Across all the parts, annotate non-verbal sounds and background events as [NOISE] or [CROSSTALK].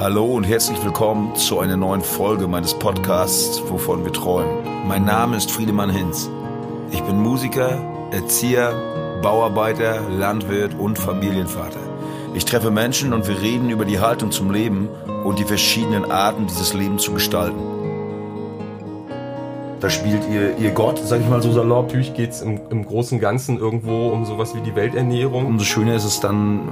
Hallo und herzlich willkommen zu einer neuen Folge meines Podcasts Wovon wir träumen. Mein Name ist Friedemann Hinz. Ich bin Musiker, Erzieher, Bauarbeiter, Landwirt und Familienvater. Ich treffe Menschen und wir reden über die Haltung zum Leben und die verschiedenen Arten, dieses Leben zu gestalten. Da spielt ihr, ihr Gott, sag ich mal so salopp. Natürlich geht es im, im Großen und Ganzen irgendwo um sowas wie die Welternährung. Umso schöner ist es dann,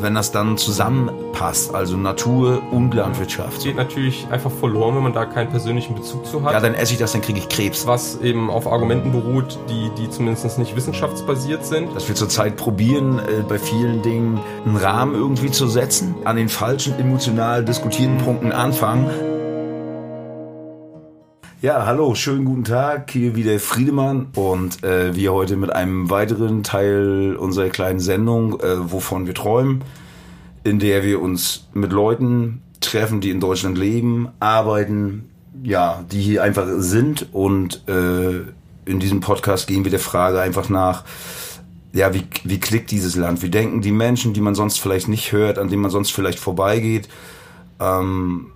wenn das dann zusammenpasst, also Natur und Landwirtschaft. Geht natürlich einfach verloren, wenn man da keinen persönlichen Bezug zu hat. Ja, dann esse ich das, dann kriege ich Krebs. Was eben auf Argumenten beruht, die, die zumindest nicht wissenschaftsbasiert sind. Dass wir zurzeit probieren, äh, bei vielen Dingen einen Rahmen irgendwie zu setzen, an den falschen emotional diskutierten Punkten anfangen. Ja, hallo, schönen guten Tag. Hier wieder Friedemann und äh, wir heute mit einem weiteren Teil unserer kleinen Sendung, äh, wovon wir träumen, in der wir uns mit Leuten treffen, die in Deutschland leben, arbeiten, ja, die hier einfach sind und äh, in diesem Podcast gehen wir der Frage einfach nach, ja, wie, wie klickt dieses Land? Wie denken die Menschen, die man sonst vielleicht nicht hört, an denen man sonst vielleicht vorbeigeht? Ähm,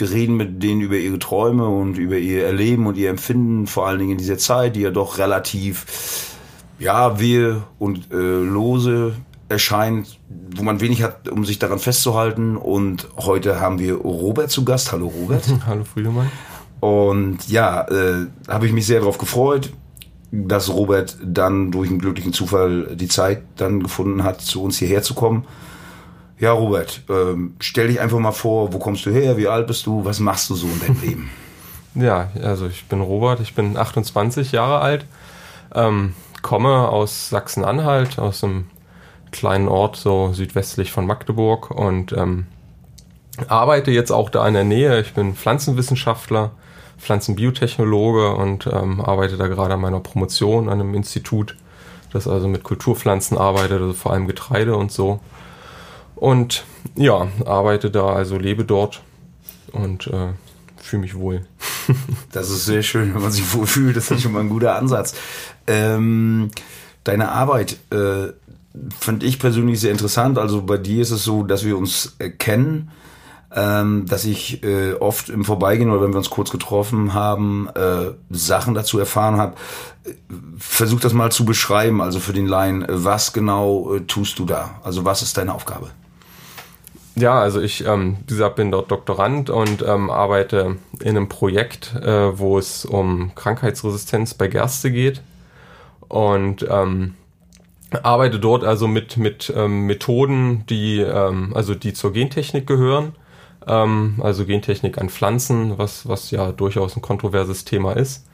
reden mit denen über ihre Träume und über ihr Erleben und ihr Empfinden, vor allen Dingen in dieser Zeit, die ja doch relativ, ja, wehe und äh, lose erscheint, wo man wenig hat, um sich daran festzuhalten. Und heute haben wir Robert zu Gast. Hallo Robert. [LAUGHS] Hallo Friedemann. Und ja, äh, habe ich mich sehr darauf gefreut, dass Robert dann durch einen glücklichen Zufall die Zeit dann gefunden hat, zu uns hierher zu kommen. Ja, Robert, ähm, stell dich einfach mal vor, wo kommst du her, wie alt bist du, was machst du so in deinem Leben? [LAUGHS] Ja, also ich bin Robert, ich bin 28 Jahre alt, ähm, komme aus Sachsen-Anhalt, aus einem kleinen Ort so südwestlich von Magdeburg und ähm, arbeite jetzt auch da in der Nähe. Ich bin Pflanzenwissenschaftler, Pflanzenbiotechnologe und ähm, arbeite da gerade an meiner Promotion an einem Institut, das also mit Kulturpflanzen arbeitet, also vor allem Getreide und so. Und ja, arbeite da, also lebe dort und äh, fühle mich wohl. [LAUGHS] das ist sehr schön, wenn man sich wohl fühlt. Das ist schon mal ein guter Ansatz. Ähm, deine Arbeit äh, finde ich persönlich sehr interessant. Also bei dir ist es so, dass wir uns äh, kennen, ähm, dass ich äh, oft im Vorbeigehen oder wenn wir uns kurz getroffen haben, äh, Sachen dazu erfahren habe. Versuch das mal zu beschreiben, also für den Laien. Was genau äh, tust du da? Also was ist deine Aufgabe? Ja, also ich, ähm, wie gesagt, bin dort Doktorand und ähm, arbeite in einem Projekt, äh, wo es um Krankheitsresistenz bei Gerste geht. Und ähm, arbeite dort also mit mit ähm, Methoden, die ähm, also die zur Gentechnik gehören, ähm, also Gentechnik an Pflanzen, was was ja durchaus ein kontroverses Thema ist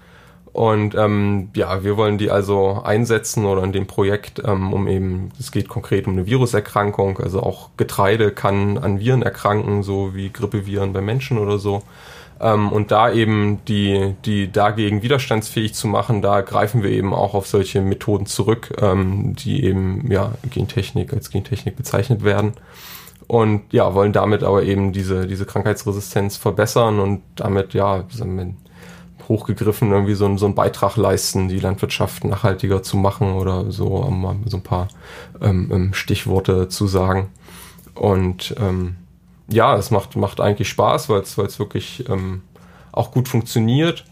und ähm, ja, wir wollen die also einsetzen oder in dem Projekt, ähm, um eben, es geht konkret um eine Viruserkrankung, also auch Getreide kann an Viren erkranken, so wie Grippeviren bei Menschen oder so. Ähm, und da eben die, die dagegen widerstandsfähig zu machen, da greifen wir eben auch auf solche Methoden zurück, ähm, die eben ja Gentechnik als Gentechnik bezeichnet werden. Und ja, wollen damit aber eben diese, diese Krankheitsresistenz verbessern und damit ja, sagen wir, hochgegriffen irgendwie so, so einen Beitrag leisten, die Landwirtschaft nachhaltiger zu machen oder so, um mal so ein paar ähm, ähm, Stichworte zu sagen. Und ähm, ja, es macht, macht eigentlich Spaß, weil es wirklich ähm, auch gut funktioniert.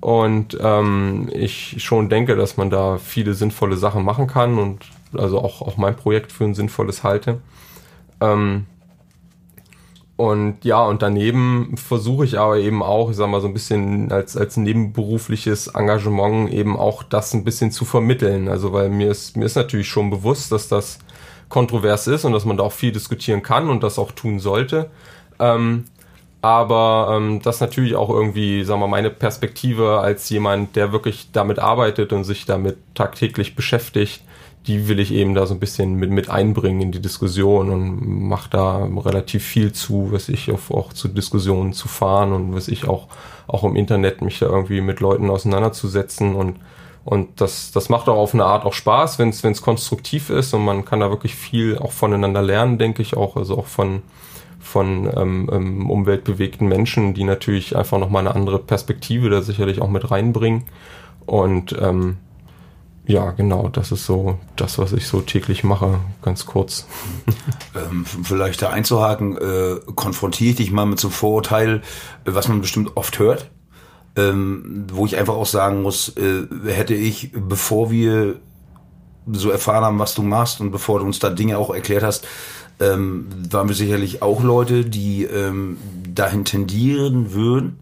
Und ähm, ich schon denke, dass man da viele sinnvolle Sachen machen kann und also auch, auch mein Projekt für ein sinnvolles halte. Ähm, und ja, und daneben versuche ich aber eben auch, ich sag mal, so ein bisschen als, als nebenberufliches Engagement eben auch das ein bisschen zu vermitteln. Also, weil mir ist, mir ist natürlich schon bewusst, dass das kontrovers ist und dass man da auch viel diskutieren kann und das auch tun sollte. Ähm, aber ähm, das natürlich auch irgendwie, sagen wir, meine Perspektive als jemand, der wirklich damit arbeitet und sich damit tagtäglich beschäftigt, die will ich eben da so ein bisschen mit, mit einbringen in die Diskussion und mache da relativ viel zu, was ich auf, auch zu Diskussionen zu fahren und was ich auch, auch im Internet mich da irgendwie mit Leuten auseinanderzusetzen und und das, das macht auch auf eine Art auch Spaß, wenn es konstruktiv ist und man kann da wirklich viel auch voneinander lernen, denke ich auch, also auch von, von ähm, ähm, umweltbewegten Menschen, die natürlich einfach nochmal eine andere Perspektive da sicherlich auch mit reinbringen. Und ähm, ja, genau, das ist so das, was ich so täglich mache, ganz kurz. [LAUGHS] ähm, vielleicht da einzuhaken, äh, konfrontiere ich dich mal mit so einem Vorurteil, äh, was man bestimmt oft hört, ähm, wo ich einfach auch sagen muss, äh, hätte ich, bevor wir so erfahren haben, was du machst und bevor du uns da Dinge auch erklärt hast, ähm, waren wir sicherlich auch Leute, die ähm, dahin tendieren würden,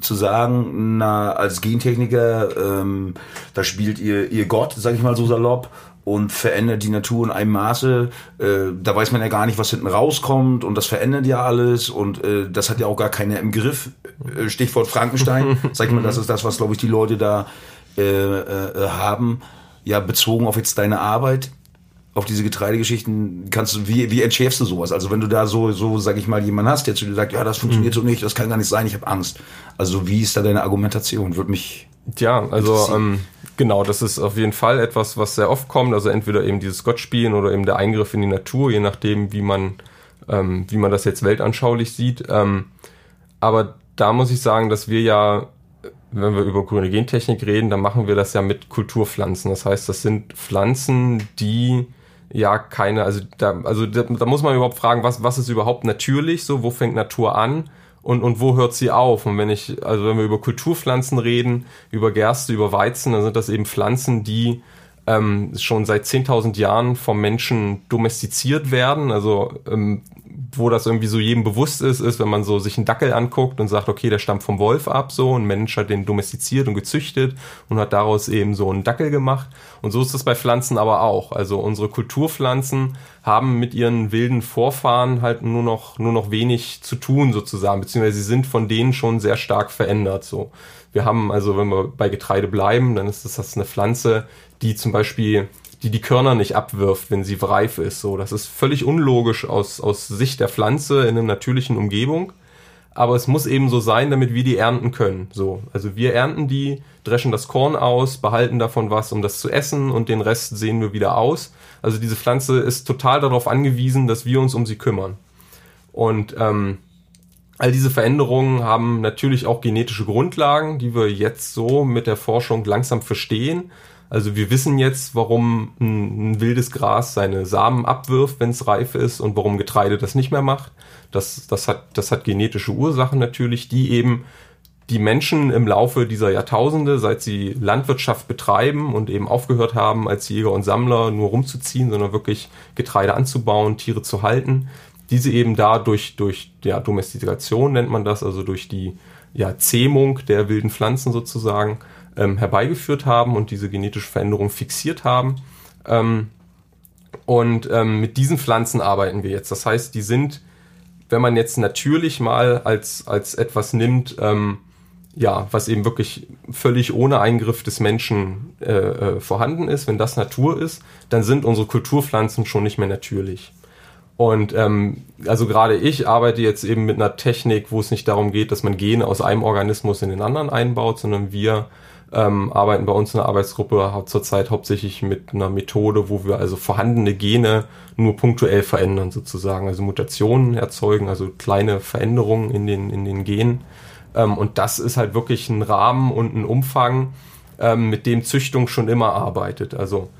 zu sagen, na, als Gentechniker, ähm, da spielt ihr, ihr Gott, sag ich mal so salopp, und verändert die Natur in einem Maße, äh, da weiß man ja gar nicht, was hinten rauskommt und das verändert ja alles und äh, das hat ja auch gar keiner im Griff. Äh, Stichwort Frankenstein, [LAUGHS] sag ich mal, das ist das, was glaube ich die Leute da äh, äh, haben. Ja, bezogen auf jetzt deine Arbeit, auf diese Getreidegeschichten kannst du, wie, wie entschärfst du sowas? Also wenn du da so, so, sag ich mal, jemand hast, der zu dir sagt, ja, das funktioniert mhm. so nicht, das kann gar nicht sein, ich habe Angst. Also wie ist da deine Argumentation? Würde mich. Ja, also ähm, genau, das ist auf jeden Fall etwas, was sehr oft kommt. Also entweder eben dieses Gottspielen oder eben der Eingriff in die Natur, je nachdem, wie man, ähm, wie man das jetzt weltanschaulich sieht. Ähm, aber da muss ich sagen, dass wir ja wenn wir über grüne Gentechnik reden, dann machen wir das ja mit Kulturpflanzen. Das heißt, das sind Pflanzen, die ja keine, also da, also da, da muss man überhaupt fragen, was, was ist überhaupt natürlich, so, wo fängt Natur an und, und wo hört sie auf? Und wenn ich, also wenn wir über Kulturpflanzen reden, über Gerste, über Weizen, dann sind das eben Pflanzen, die ähm, schon seit 10.000 Jahren vom Menschen domestiziert werden. Also ähm, wo das irgendwie so jedem bewusst ist, ist, wenn man so sich einen Dackel anguckt und sagt, okay, der stammt vom Wolf ab, so, ein Mensch hat den domestiziert und gezüchtet und hat daraus eben so einen Dackel gemacht. Und so ist das bei Pflanzen aber auch. Also unsere Kulturpflanzen haben mit ihren wilden Vorfahren halt nur noch, nur noch wenig zu tun sozusagen, beziehungsweise sie sind von denen schon sehr stark verändert, so. Wir haben also, wenn wir bei Getreide bleiben, dann ist das, das eine Pflanze, die zum Beispiel die die Körner nicht abwirft, wenn sie reif ist. So, das ist völlig unlogisch aus, aus Sicht der Pflanze in einer natürlichen Umgebung. Aber es muss eben so sein, damit wir die ernten können. So, also wir ernten die, dreschen das Korn aus, behalten davon was, um das zu essen und den Rest sehen wir wieder aus. Also diese Pflanze ist total darauf angewiesen, dass wir uns um sie kümmern. Und ähm, all diese Veränderungen haben natürlich auch genetische Grundlagen, die wir jetzt so mit der Forschung langsam verstehen. Also wir wissen jetzt, warum ein, ein wildes Gras seine Samen abwirft, wenn es reif ist und warum Getreide das nicht mehr macht. Das, das, hat, das hat genetische Ursachen natürlich, die eben die Menschen im Laufe dieser Jahrtausende, seit sie Landwirtschaft betreiben und eben aufgehört haben, als Jäger und Sammler nur rumzuziehen, sondern wirklich Getreide anzubauen, Tiere zu halten, diese eben da durch, durch ja, Domestikation nennt man das, also durch die ja, Zähmung der wilden Pflanzen sozusagen, ähm, herbeigeführt haben und diese genetische Veränderung fixiert haben. Ähm, und ähm, mit diesen Pflanzen arbeiten wir jetzt. Das heißt, die sind, wenn man jetzt natürlich mal als, als etwas nimmt, ähm, ja, was eben wirklich völlig ohne Eingriff des Menschen äh, äh, vorhanden ist, wenn das Natur ist, dann sind unsere Kulturpflanzen schon nicht mehr natürlich. Und ähm, also gerade ich arbeite jetzt eben mit einer Technik, wo es nicht darum geht, dass man Gene aus einem Organismus in den anderen einbaut, sondern wir ähm, arbeiten bei uns in der Arbeitsgruppe zurzeit hauptsächlich mit einer Methode, wo wir also vorhandene Gene nur punktuell verändern sozusagen, also Mutationen erzeugen, also kleine Veränderungen in den, in den Genen. Ähm, und das ist halt wirklich ein Rahmen und ein Umfang, ähm, mit dem Züchtung schon immer arbeitet. Also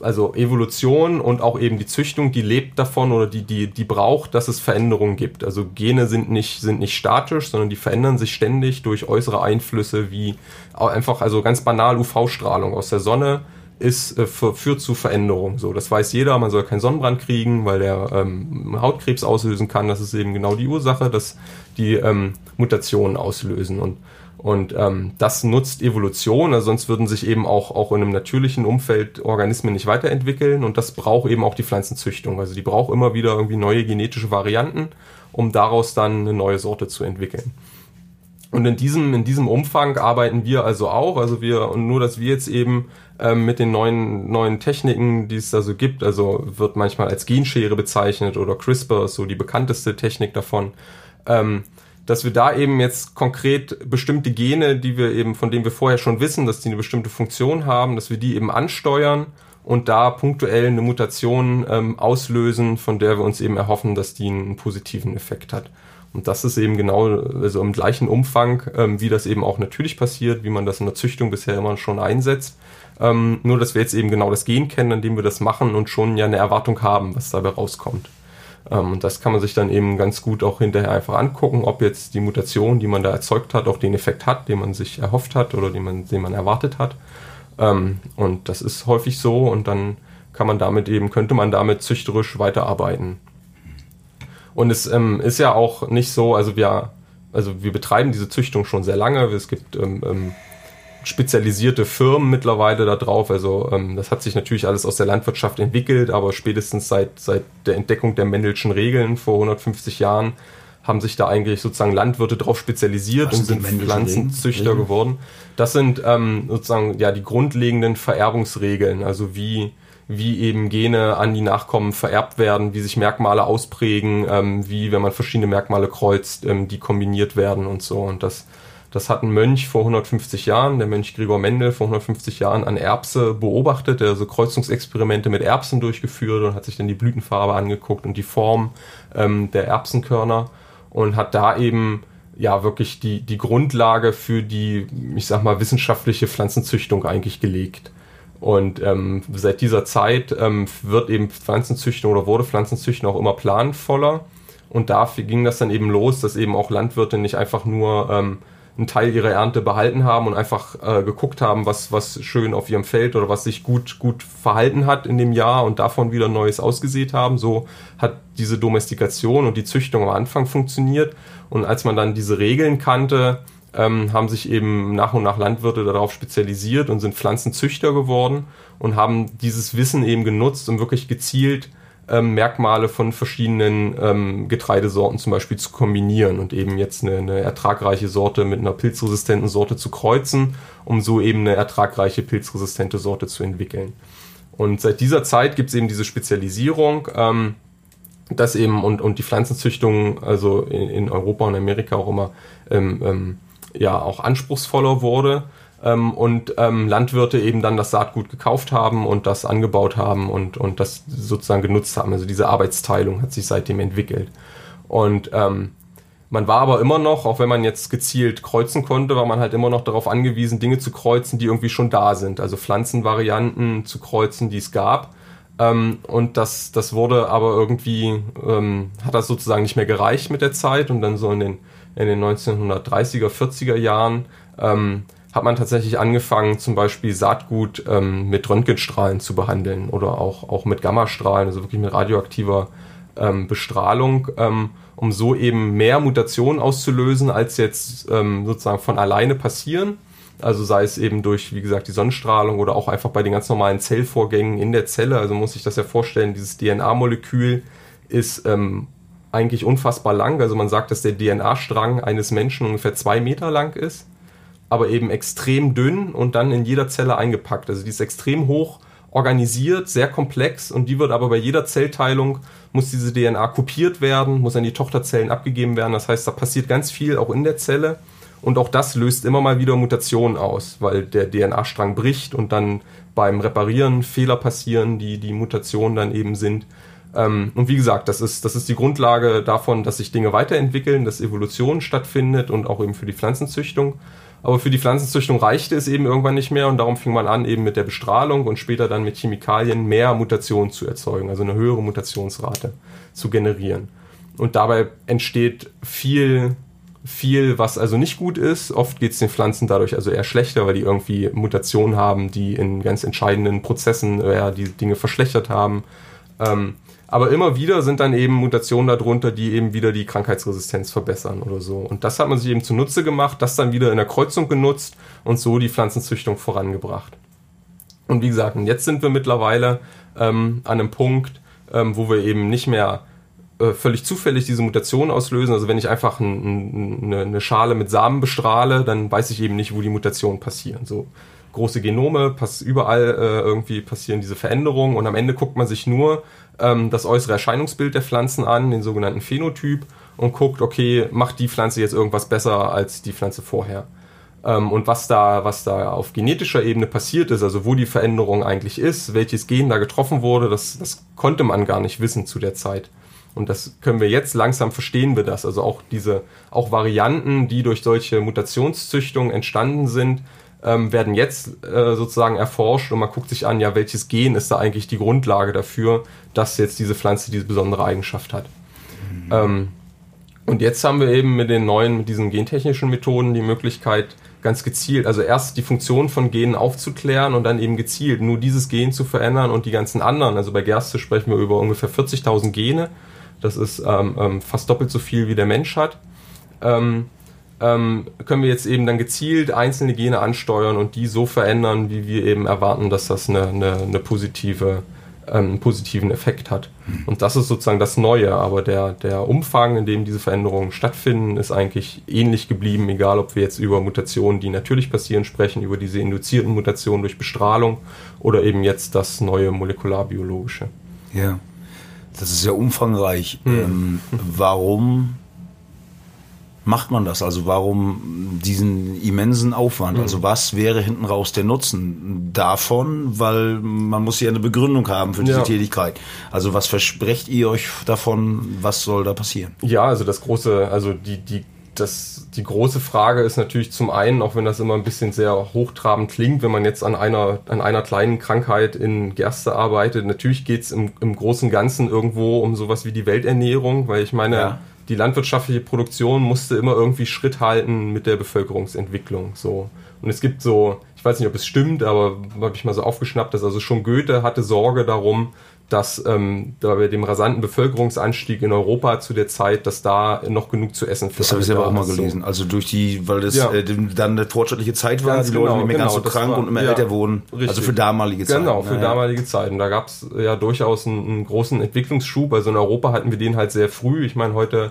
also Evolution und auch eben die Züchtung, die lebt davon oder die, die, die braucht, dass es Veränderungen gibt. Also Gene sind nicht, sind nicht statisch, sondern die verändern sich ständig durch äußere Einflüsse wie einfach, also ganz banal UV-Strahlung aus der Sonne ist, äh, führt zu Veränderungen. So, das weiß jeder, man soll keinen Sonnenbrand kriegen, weil der ähm, Hautkrebs auslösen kann. Das ist eben genau die Ursache, dass die ähm, Mutationen auslösen. Und und ähm, das nutzt Evolution, also sonst würden sich eben auch, auch in einem natürlichen Umfeld Organismen nicht weiterentwickeln und das braucht eben auch die Pflanzenzüchtung. Also die braucht immer wieder irgendwie neue genetische Varianten, um daraus dann eine neue Sorte zu entwickeln. Und in diesem, in diesem Umfang arbeiten wir also auch. Also wir, und nur dass wir jetzt eben ähm, mit den neuen, neuen Techniken, die es da so gibt, also wird manchmal als Genschere bezeichnet oder CRISPR so die bekannteste Technik davon. Ähm, dass wir da eben jetzt konkret bestimmte Gene, die wir eben, von denen wir vorher schon wissen, dass die eine bestimmte Funktion haben, dass wir die eben ansteuern und da punktuell eine Mutation ähm, auslösen, von der wir uns eben erhoffen, dass die einen positiven Effekt hat. Und das ist eben genau, also im gleichen Umfang, ähm, wie das eben auch natürlich passiert, wie man das in der Züchtung bisher immer schon einsetzt. Ähm, nur, dass wir jetzt eben genau das Gen kennen, an dem wir das machen und schon ja eine Erwartung haben, was dabei rauskommt. Ähm, und das kann man sich dann eben ganz gut auch hinterher einfach angucken, ob jetzt die Mutation, die man da erzeugt hat, auch den Effekt hat, den man sich erhofft hat oder den man, den man erwartet hat. Ähm, und das ist häufig so und dann kann man damit eben, könnte man damit züchterisch weiterarbeiten. Und es ähm, ist ja auch nicht so, also wir, also wir betreiben diese Züchtung schon sehr lange. Es gibt spezialisierte Firmen mittlerweile da drauf. Also ähm, das hat sich natürlich alles aus der Landwirtschaft entwickelt, aber spätestens seit, seit der Entdeckung der Mendelschen Regeln vor 150 Jahren haben sich da eigentlich sozusagen Landwirte drauf spezialisiert Was und sind Pflanzenzüchter Regeln? geworden. Das sind ähm, sozusagen ja die grundlegenden Vererbungsregeln, also wie wie eben Gene an die Nachkommen vererbt werden, wie sich Merkmale ausprägen, ähm, wie, wenn man verschiedene Merkmale kreuzt, ähm, die kombiniert werden und so. Und das, das hat ein Mönch vor 150 Jahren, der Mönch Gregor Mendel vor 150 Jahren an Erbse beobachtet, der so Kreuzungsexperimente mit Erbsen durchgeführt und hat sich dann die Blütenfarbe angeguckt und die Form ähm, der Erbsenkörner und hat da eben ja wirklich die, die Grundlage für die, ich sag mal, wissenschaftliche Pflanzenzüchtung eigentlich gelegt. Und ähm, seit dieser Zeit ähm, wird eben Pflanzenzüchtung oder wurde Pflanzenzüchtung auch immer planvoller. Und dafür ging das dann eben los, dass eben auch Landwirte nicht einfach nur ähm, einen Teil ihrer Ernte behalten haben und einfach äh, geguckt haben, was, was schön auf ihrem Feld oder was sich gut, gut verhalten hat in dem Jahr und davon wieder Neues ausgesät haben. So hat diese Domestikation und die Züchtung am Anfang funktioniert. Und als man dann diese Regeln kannte, ähm, haben sich eben nach und nach Landwirte darauf spezialisiert und sind Pflanzenzüchter geworden und haben dieses Wissen eben genutzt, um wirklich gezielt ähm, Merkmale von verschiedenen ähm, Getreidesorten zum Beispiel zu kombinieren und eben jetzt eine, eine, ertragreiche Sorte mit einer pilzresistenten Sorte zu kreuzen, um so eben eine ertragreiche pilzresistente Sorte zu entwickeln. Und seit dieser Zeit gibt es eben diese Spezialisierung. Ähm, das eben und, und die Pflanzenzüchtung, also in, in Europa und Amerika auch immer ähm, ähm, ja auch anspruchsvoller wurde und ähm, Landwirte eben dann das Saatgut gekauft haben und das angebaut haben und, und das sozusagen genutzt haben. Also diese Arbeitsteilung hat sich seitdem entwickelt. Und ähm, man war aber immer noch, auch wenn man jetzt gezielt kreuzen konnte, war man halt immer noch darauf angewiesen, Dinge zu kreuzen, die irgendwie schon da sind. Also Pflanzenvarianten zu kreuzen, die es gab. Ähm, und das, das wurde aber irgendwie, ähm, hat das sozusagen nicht mehr gereicht mit der Zeit und dann so in den in den 1930er, 40er Jahren ähm, hat man tatsächlich angefangen, zum Beispiel Saatgut ähm, mit Röntgenstrahlen zu behandeln oder auch, auch mit Gammastrahlen, also wirklich mit radioaktiver ähm, Bestrahlung, ähm, um so eben mehr Mutationen auszulösen, als jetzt ähm, sozusagen von alleine passieren. Also sei es eben durch, wie gesagt, die Sonnenstrahlung oder auch einfach bei den ganz normalen Zellvorgängen in der Zelle. Also muss ich das ja vorstellen, dieses DNA-Molekül ist ähm, eigentlich unfassbar lang. Also man sagt, dass der DNA-Strang eines Menschen ungefähr zwei Meter lang ist, aber eben extrem dünn und dann in jeder Zelle eingepackt. Also die ist extrem hoch organisiert, sehr komplex und die wird aber bei jeder Zellteilung muss diese DNA kopiert werden, muss an die Tochterzellen abgegeben werden. Das heißt, da passiert ganz viel auch in der Zelle und auch das löst immer mal wieder Mutationen aus, weil der DNA-Strang bricht und dann beim Reparieren Fehler passieren, die die Mutationen dann eben sind. Ähm, und wie gesagt, das ist, das ist die Grundlage davon, dass sich Dinge weiterentwickeln, dass Evolution stattfindet und auch eben für die Pflanzenzüchtung. Aber für die Pflanzenzüchtung reichte es eben irgendwann nicht mehr und darum fing man an, eben mit der Bestrahlung und später dann mit Chemikalien mehr Mutationen zu erzeugen, also eine höhere Mutationsrate zu generieren. Und dabei entsteht viel, viel, was also nicht gut ist. Oft geht es den Pflanzen dadurch also eher schlechter, weil die irgendwie Mutationen haben, die in ganz entscheidenden Prozessen ja, die Dinge verschlechtert haben. Ähm, aber immer wieder sind dann eben Mutationen darunter, die eben wieder die Krankheitsresistenz verbessern oder so. Und das hat man sich eben zunutze gemacht, das dann wieder in der Kreuzung genutzt und so die Pflanzenzüchtung vorangebracht. Und wie gesagt, jetzt sind wir mittlerweile ähm, an einem Punkt, ähm, wo wir eben nicht mehr äh, völlig zufällig diese Mutation auslösen. Also wenn ich einfach ein, ein, eine Schale mit Samen bestrahle, dann weiß ich eben nicht, wo die Mutationen passieren. So große Genome, pass, überall äh, irgendwie passieren diese Veränderungen und am Ende guckt man sich nur ähm, das äußere Erscheinungsbild der Pflanzen an, den sogenannten Phänotyp, und guckt, okay, macht die Pflanze jetzt irgendwas besser als die Pflanze vorher? Ähm, und was da, was da auf genetischer Ebene passiert ist, also wo die Veränderung eigentlich ist, welches Gen da getroffen wurde, das, das konnte man gar nicht wissen zu der Zeit. Und das können wir jetzt langsam verstehen wir das. Also auch diese, auch Varianten, die durch solche Mutationszüchtungen entstanden sind, ähm, werden jetzt äh, sozusagen erforscht und man guckt sich an, ja, welches Gen ist da eigentlich die Grundlage dafür, dass jetzt diese Pflanze diese besondere Eigenschaft hat. Mhm. Ähm, und jetzt haben wir eben mit den neuen, mit diesen gentechnischen Methoden die Möglichkeit, ganz gezielt, also erst die Funktion von Genen aufzuklären und dann eben gezielt nur dieses Gen zu verändern und die ganzen anderen. Also bei Gerste sprechen wir über ungefähr 40.000 Gene. Das ist ähm, ähm, fast doppelt so viel wie der Mensch hat. Ähm, ähm, können wir jetzt eben dann gezielt einzelne Gene ansteuern und die so verändern, wie wir eben erwarten, dass das eine, eine, eine positive ähm, einen positiven Effekt hat. Und das ist sozusagen das Neue, aber der, der Umfang, in dem diese Veränderungen stattfinden, ist eigentlich ähnlich geblieben, egal ob wir jetzt über Mutationen, die natürlich passieren, sprechen, über diese induzierten Mutationen durch Bestrahlung oder eben jetzt das neue molekularbiologische. Ja, das ist ja umfangreich. Hm. Ähm, warum macht man das? Also warum diesen immensen Aufwand? Also was wäre hinten raus der Nutzen davon? Weil man muss ja eine Begründung haben für diese ja. Tätigkeit. Also was versprecht ihr euch davon? Was soll da passieren? Ja, also das große, also die, die das, die große Frage ist natürlich zum einen, auch wenn das immer ein bisschen sehr hochtrabend klingt, wenn man jetzt an einer, an einer kleinen Krankheit in Gerste arbeitet, natürlich geht es im, im Großen und Ganzen irgendwo um sowas wie die Welternährung, weil ich meine, ja die landwirtschaftliche Produktion musste immer irgendwie Schritt halten mit der Bevölkerungsentwicklung. So. Und es gibt so, ich weiß nicht, ob es stimmt, aber habe ich mal so aufgeschnappt, dass also schon Goethe hatte Sorge darum, dass ähm, da bei dem rasanten Bevölkerungsanstieg in Europa zu der Zeit, dass da noch genug zu essen für Das habe ich selber auch mal gelesen. So. Also durch die, weil das ja. äh, dann eine fortschrittliche Zeit war, ganz die Leute genau, nicht mehr genau, ganz so krank war, und immer ja, älter wurden. Richtig. Also für damalige Zeiten. Genau, für naja. damalige Zeiten. Da gab es ja durchaus einen, einen, großen Entwicklungsschub. Also in Europa hatten wir den halt sehr früh. Ich meine, heute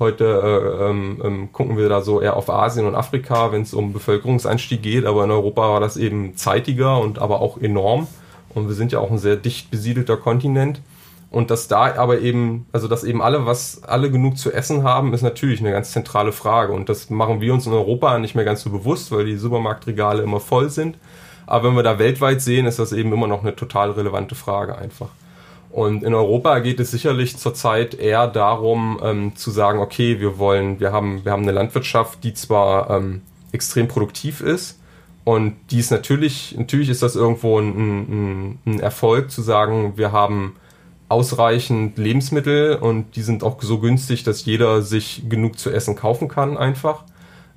Heute äh, ähm, ähm, gucken wir da so eher auf Asien und Afrika, wenn es um Bevölkerungsanstieg geht, aber in Europa war das eben zeitiger und aber auch enorm. Und wir sind ja auch ein sehr dicht besiedelter Kontinent. Und dass da aber eben, also dass eben alle was, alle genug zu essen haben, ist natürlich eine ganz zentrale Frage. Und das machen wir uns in Europa nicht mehr ganz so bewusst, weil die Supermarktregale immer voll sind. Aber wenn wir da weltweit sehen, ist das eben immer noch eine total relevante Frage einfach. Und in Europa geht es sicherlich zurzeit eher darum, ähm, zu sagen, okay, wir wollen, wir haben, wir haben eine Landwirtschaft, die zwar ähm, extrem produktiv ist, und dies natürlich, natürlich ist das irgendwo ein, ein, ein, Erfolg zu sagen, wir haben ausreichend Lebensmittel und die sind auch so günstig, dass jeder sich genug zu essen kaufen kann einfach.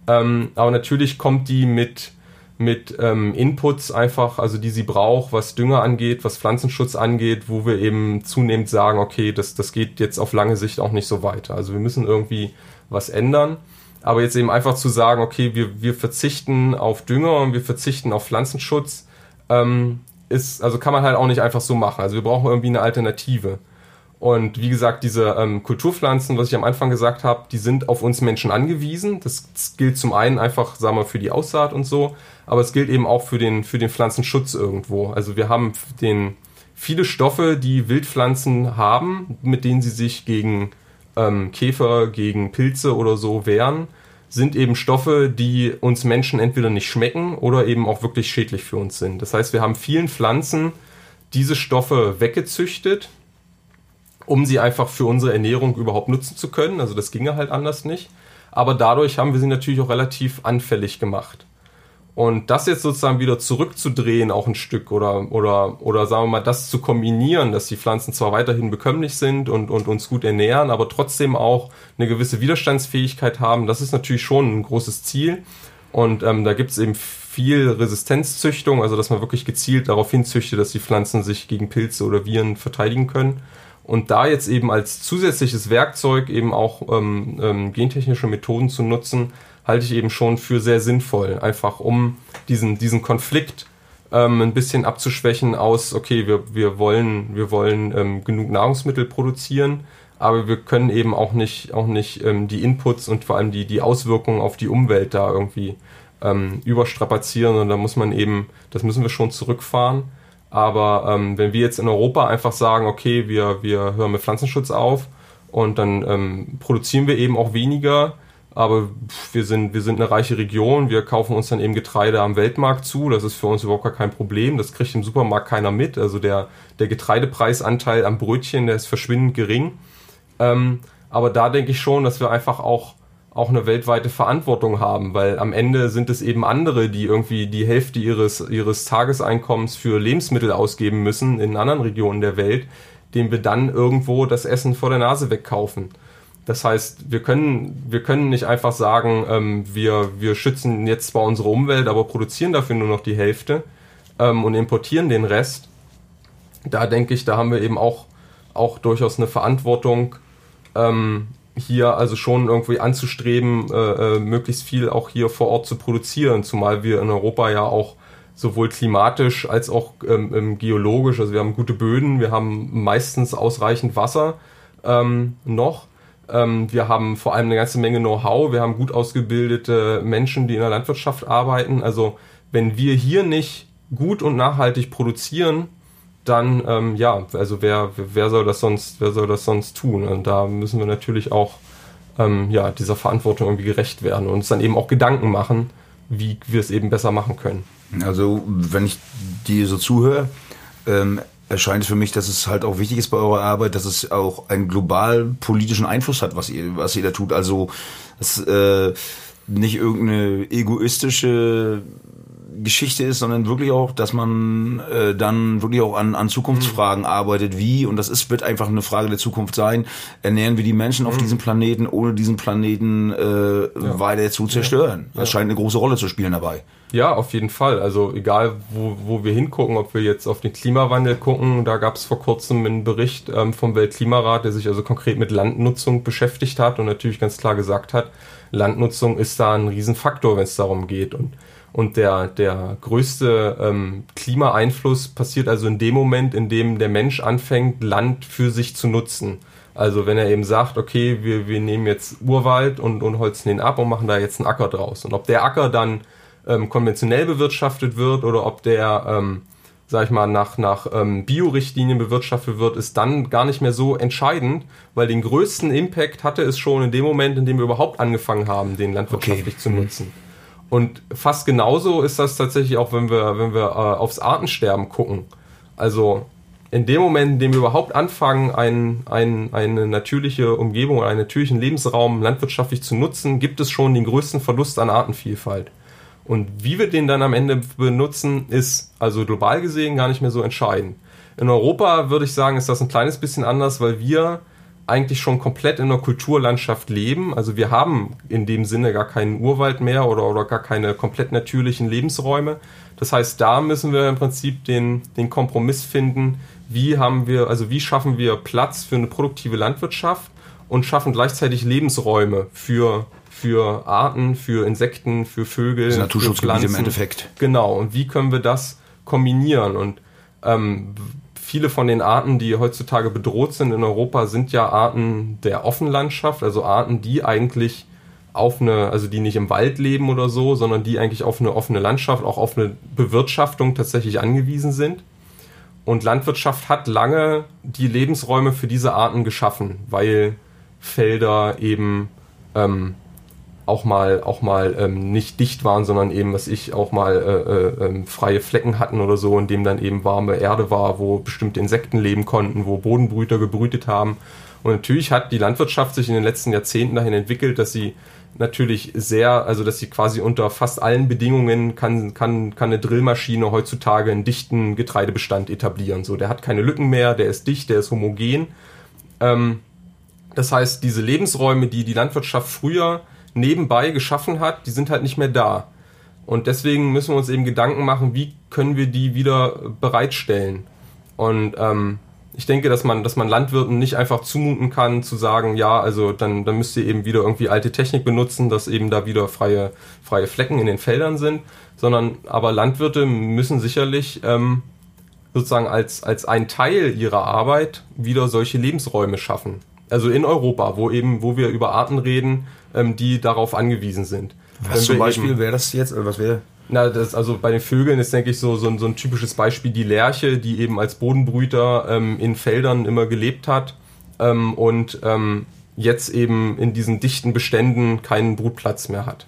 Ähm, aber natürlich kommt die mit, mit ähm, Inputs einfach, also die sie braucht, was Dünger angeht, was Pflanzenschutz angeht, wo wir eben zunehmend sagen, okay, das, das geht jetzt auf lange Sicht auch nicht so weiter. Also wir müssen irgendwie was ändern. Aber jetzt eben einfach zu sagen, okay, wir, wir verzichten auf Dünger und wir verzichten auf Pflanzenschutz, ähm, ist, also kann man halt auch nicht einfach so machen. Also wir brauchen irgendwie eine Alternative. Und wie gesagt, diese ähm, Kulturpflanzen, was ich am Anfang gesagt habe, die sind auf uns Menschen angewiesen. Das, gilt zum einen einfach, sagen wir, für die Aussaat und so, aber es gilt eben auch für den, für den Pflanzenschutz irgendwo. Also wir haben den, viele Stoffe, die Wildpflanzen haben, mit denen sie sich gegen ähm, Käfer gegen Pilze oder so wehren, sind eben Stoffe, die uns Menschen entweder nicht schmecken oder eben auch wirklich schädlich für uns sind. Das heißt, wir haben vielen Pflanzen diese Stoffe weggezüchtet, um sie einfach für unsere Ernährung überhaupt nutzen zu können. Also das ginge halt anders nicht. Aber dadurch haben wir sie natürlich auch relativ anfällig gemacht. Und das jetzt sozusagen wieder zurückzudrehen, auch ein Stück, oder, oder, oder sagen wir mal, das zu kombinieren, dass die Pflanzen zwar weiterhin bekömmlich sind und, und uns gut ernähren, aber trotzdem auch eine gewisse Widerstandsfähigkeit haben, das ist natürlich schon ein großes Ziel. Und ähm, da gibt es eben viel Resistenzzüchtung, also dass man wirklich gezielt darauf hinzüchtet, dass die Pflanzen sich gegen Pilze oder Viren verteidigen können. Und da jetzt eben als zusätzliches Werkzeug eben auch ähm, ähm, gentechnische Methoden zu nutzen, halte ich eben schon für sehr sinnvoll, einfach um diesen, diesen Konflikt ähm, ein bisschen abzuschwächen aus, okay, wir, wir wollen, wir wollen ähm, genug Nahrungsmittel produzieren, aber wir können eben auch nicht, auch nicht ähm, die Inputs und vor allem die, die Auswirkungen auf die Umwelt da irgendwie ähm, überstrapazieren und da muss man eben, das müssen wir schon zurückfahren. Aber ähm, wenn wir jetzt in Europa einfach sagen, okay, wir, wir hören mit Pflanzenschutz auf und dann ähm, produzieren wir eben auch weniger, aber wir sind, wir sind eine reiche Region, wir kaufen uns dann eben Getreide am Weltmarkt zu, das ist für uns überhaupt gar kein Problem, das kriegt im Supermarkt keiner mit, also der, der Getreidepreisanteil am Brötchen, der ist verschwindend gering. Ähm, aber da denke ich schon, dass wir einfach auch auch eine weltweite Verantwortung haben, weil am Ende sind es eben andere, die irgendwie die Hälfte ihres, ihres Tageseinkommens für Lebensmittel ausgeben müssen in anderen Regionen der Welt, denen wir dann irgendwo das Essen vor der Nase wegkaufen. Das heißt, wir können, wir können nicht einfach sagen, ähm, wir, wir schützen jetzt zwar unsere Umwelt, aber produzieren dafür nur noch die Hälfte ähm, und importieren den Rest. Da denke ich, da haben wir eben auch, auch durchaus eine Verantwortung, ähm, hier also schon irgendwie anzustreben, äh, äh, möglichst viel auch hier vor Ort zu produzieren, zumal wir in Europa ja auch sowohl klimatisch als auch ähm, ähm, geologisch, also wir haben gute Böden, wir haben meistens ausreichend Wasser ähm, noch. Ähm, wir haben vor allem eine ganze Menge Know-how, wir haben gut ausgebildete Menschen, die in der Landwirtschaft arbeiten. Also wenn wir hier nicht gut und nachhaltig produzieren, dann ähm, ja, also wer, wer soll das sonst, wer soll das sonst tun? Und da müssen wir natürlich auch ähm, ja, dieser Verantwortung irgendwie gerecht werden und uns dann eben auch Gedanken machen, wie wir es eben besser machen können. Also, wenn ich dir so zuhöre, ähm, erscheint es für mich, dass es halt auch wichtig ist bei eurer Arbeit, dass es auch einen global politischen Einfluss hat, was ihr, was ihr da tut. Also, dass äh, nicht irgendeine egoistische Geschichte ist, sondern wirklich auch, dass man äh, dann wirklich auch an, an Zukunftsfragen mhm. arbeitet. Wie, und das ist, wird einfach eine Frage der Zukunft sein, ernähren wir die Menschen auf mhm. diesem Planeten, ohne diesen Planeten äh, ja. weiter zu zerstören. Ja. Das scheint eine große Rolle zu spielen dabei. Ja, auf jeden Fall. Also egal, wo, wo wir hingucken, ob wir jetzt auf den Klimawandel gucken, da gab es vor kurzem einen Bericht ähm, vom Weltklimarat, der sich also konkret mit Landnutzung beschäftigt hat und natürlich ganz klar gesagt hat, Landnutzung ist da ein Riesenfaktor, wenn es darum geht. Und und der, der größte ähm, Klimaeinfluss passiert also in dem Moment, in dem der Mensch anfängt, Land für sich zu nutzen. Also wenn er eben sagt, okay, wir, wir nehmen jetzt Urwald und, und holzen den ab und machen da jetzt einen Acker draus. Und ob der Acker dann ähm, konventionell bewirtschaftet wird oder ob der, ähm, sag ich mal, nach, nach ähm, Bio-Richtlinien bewirtschaftet wird, ist dann gar nicht mehr so entscheidend, weil den größten Impact hatte es schon in dem Moment, in dem wir überhaupt angefangen haben, den landwirtschaftlich okay. zu nutzen. Und fast genauso ist das tatsächlich auch, wenn wir, wenn wir äh, aufs Artensterben gucken. Also in dem Moment, in dem wir überhaupt anfangen, ein, ein, eine natürliche Umgebung, einen natürlichen Lebensraum landwirtschaftlich zu nutzen, gibt es schon den größten Verlust an Artenvielfalt. Und wie wir den dann am Ende benutzen, ist also global gesehen gar nicht mehr so entscheidend. In Europa würde ich sagen, ist das ein kleines bisschen anders, weil wir eigentlich schon komplett in der Kulturlandschaft leben. Also wir haben in dem Sinne gar keinen Urwald mehr oder, oder gar keine komplett natürlichen Lebensräume. Das heißt, da müssen wir im Prinzip den, den Kompromiss finden, wie haben wir, also wie schaffen wir Platz für eine produktive Landwirtschaft und schaffen gleichzeitig Lebensräume für, für Arten, für Insekten, für Vögel. Das Naturschutzgebiet im Endeffekt. Genau. Und wie können wir das kombinieren? Und ähm, viele von den Arten, die heutzutage bedroht sind in Europa, sind ja Arten der Offenlandschaft, also Arten, die eigentlich auf eine, also die nicht im Wald leben oder so, sondern die eigentlich auf eine offene Landschaft, auch auf eine Bewirtschaftung tatsächlich angewiesen sind. Und Landwirtschaft hat lange die Lebensräume für diese Arten geschaffen, weil Felder eben ähm, auch mal auch mal ähm, nicht dicht waren, sondern eben, was ich auch mal äh, äh, ähm, freie Flecken hatten oder so, in dem dann eben warme Erde war, wo bestimmte Insekten leben konnten, wo Bodenbrüter gebrütet haben. Und natürlich hat die Landwirtschaft sich in den letzten Jahrzehnten dahin entwickelt, dass sie natürlich sehr, also dass sie quasi unter fast allen Bedingungen kann, kann, kann eine Drillmaschine heutzutage einen dichten Getreidebestand etablieren. So, der hat keine Lücken mehr, der ist dicht, der ist homogen. Ähm, das heißt, diese Lebensräume, die die Landwirtschaft früher nebenbei geschaffen hat, die sind halt nicht mehr da. Und deswegen müssen wir uns eben Gedanken machen, wie können wir die wieder bereitstellen. Und ähm, ich denke, dass man, dass man Landwirten nicht einfach zumuten kann, zu sagen, ja, also dann, dann müsst ihr eben wieder irgendwie alte Technik benutzen, dass eben da wieder freie, freie Flecken in den Feldern sind, sondern aber Landwirte müssen sicherlich ähm, sozusagen als, als ein Teil ihrer Arbeit wieder solche Lebensräume schaffen. Also in Europa, wo eben, wo wir über Arten reden, ähm, die darauf angewiesen sind. Was zum Beispiel wäre das jetzt? Was wäre? Na, das, also bei den Vögeln ist, denke ich, so, so, ein, so ein typisches Beispiel die Lerche, die eben als Bodenbrüter ähm, in Feldern immer gelebt hat ähm, und ähm, jetzt eben in diesen dichten Beständen keinen Brutplatz mehr hat.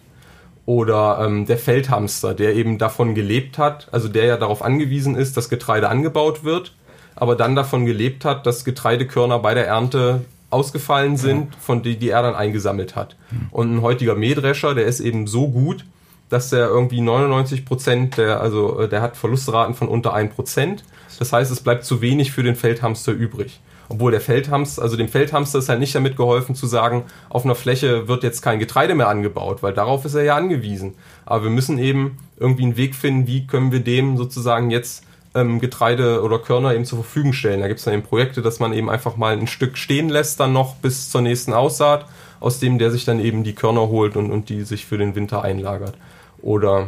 Oder ähm, der Feldhamster, der eben davon gelebt hat, also der ja darauf angewiesen ist, dass Getreide angebaut wird, aber dann davon gelebt hat, dass Getreidekörner bei der Ernte ausgefallen sind, ja. von die, die er dann eingesammelt hat. Mhm. Und ein heutiger Mähdrescher, der ist eben so gut, dass der irgendwie 99 Prozent, der, also äh, der hat Verlustraten von unter 1 Prozent. Das heißt, es bleibt zu wenig für den Feldhamster übrig. Obwohl der Feldhamster, also dem Feldhamster ist halt nicht damit geholfen zu sagen, auf einer Fläche wird jetzt kein Getreide mehr angebaut, weil darauf ist er ja angewiesen. Aber wir müssen eben irgendwie einen Weg finden, wie können wir dem sozusagen jetzt ähm, Getreide oder Körner eben zur Verfügung stellen. Da gibt es dann eben Projekte, dass man eben einfach mal ein Stück stehen lässt, dann noch bis zur nächsten Aussaat, aus dem der sich dann eben die Körner holt und, und die sich für den Winter einlagert. Oder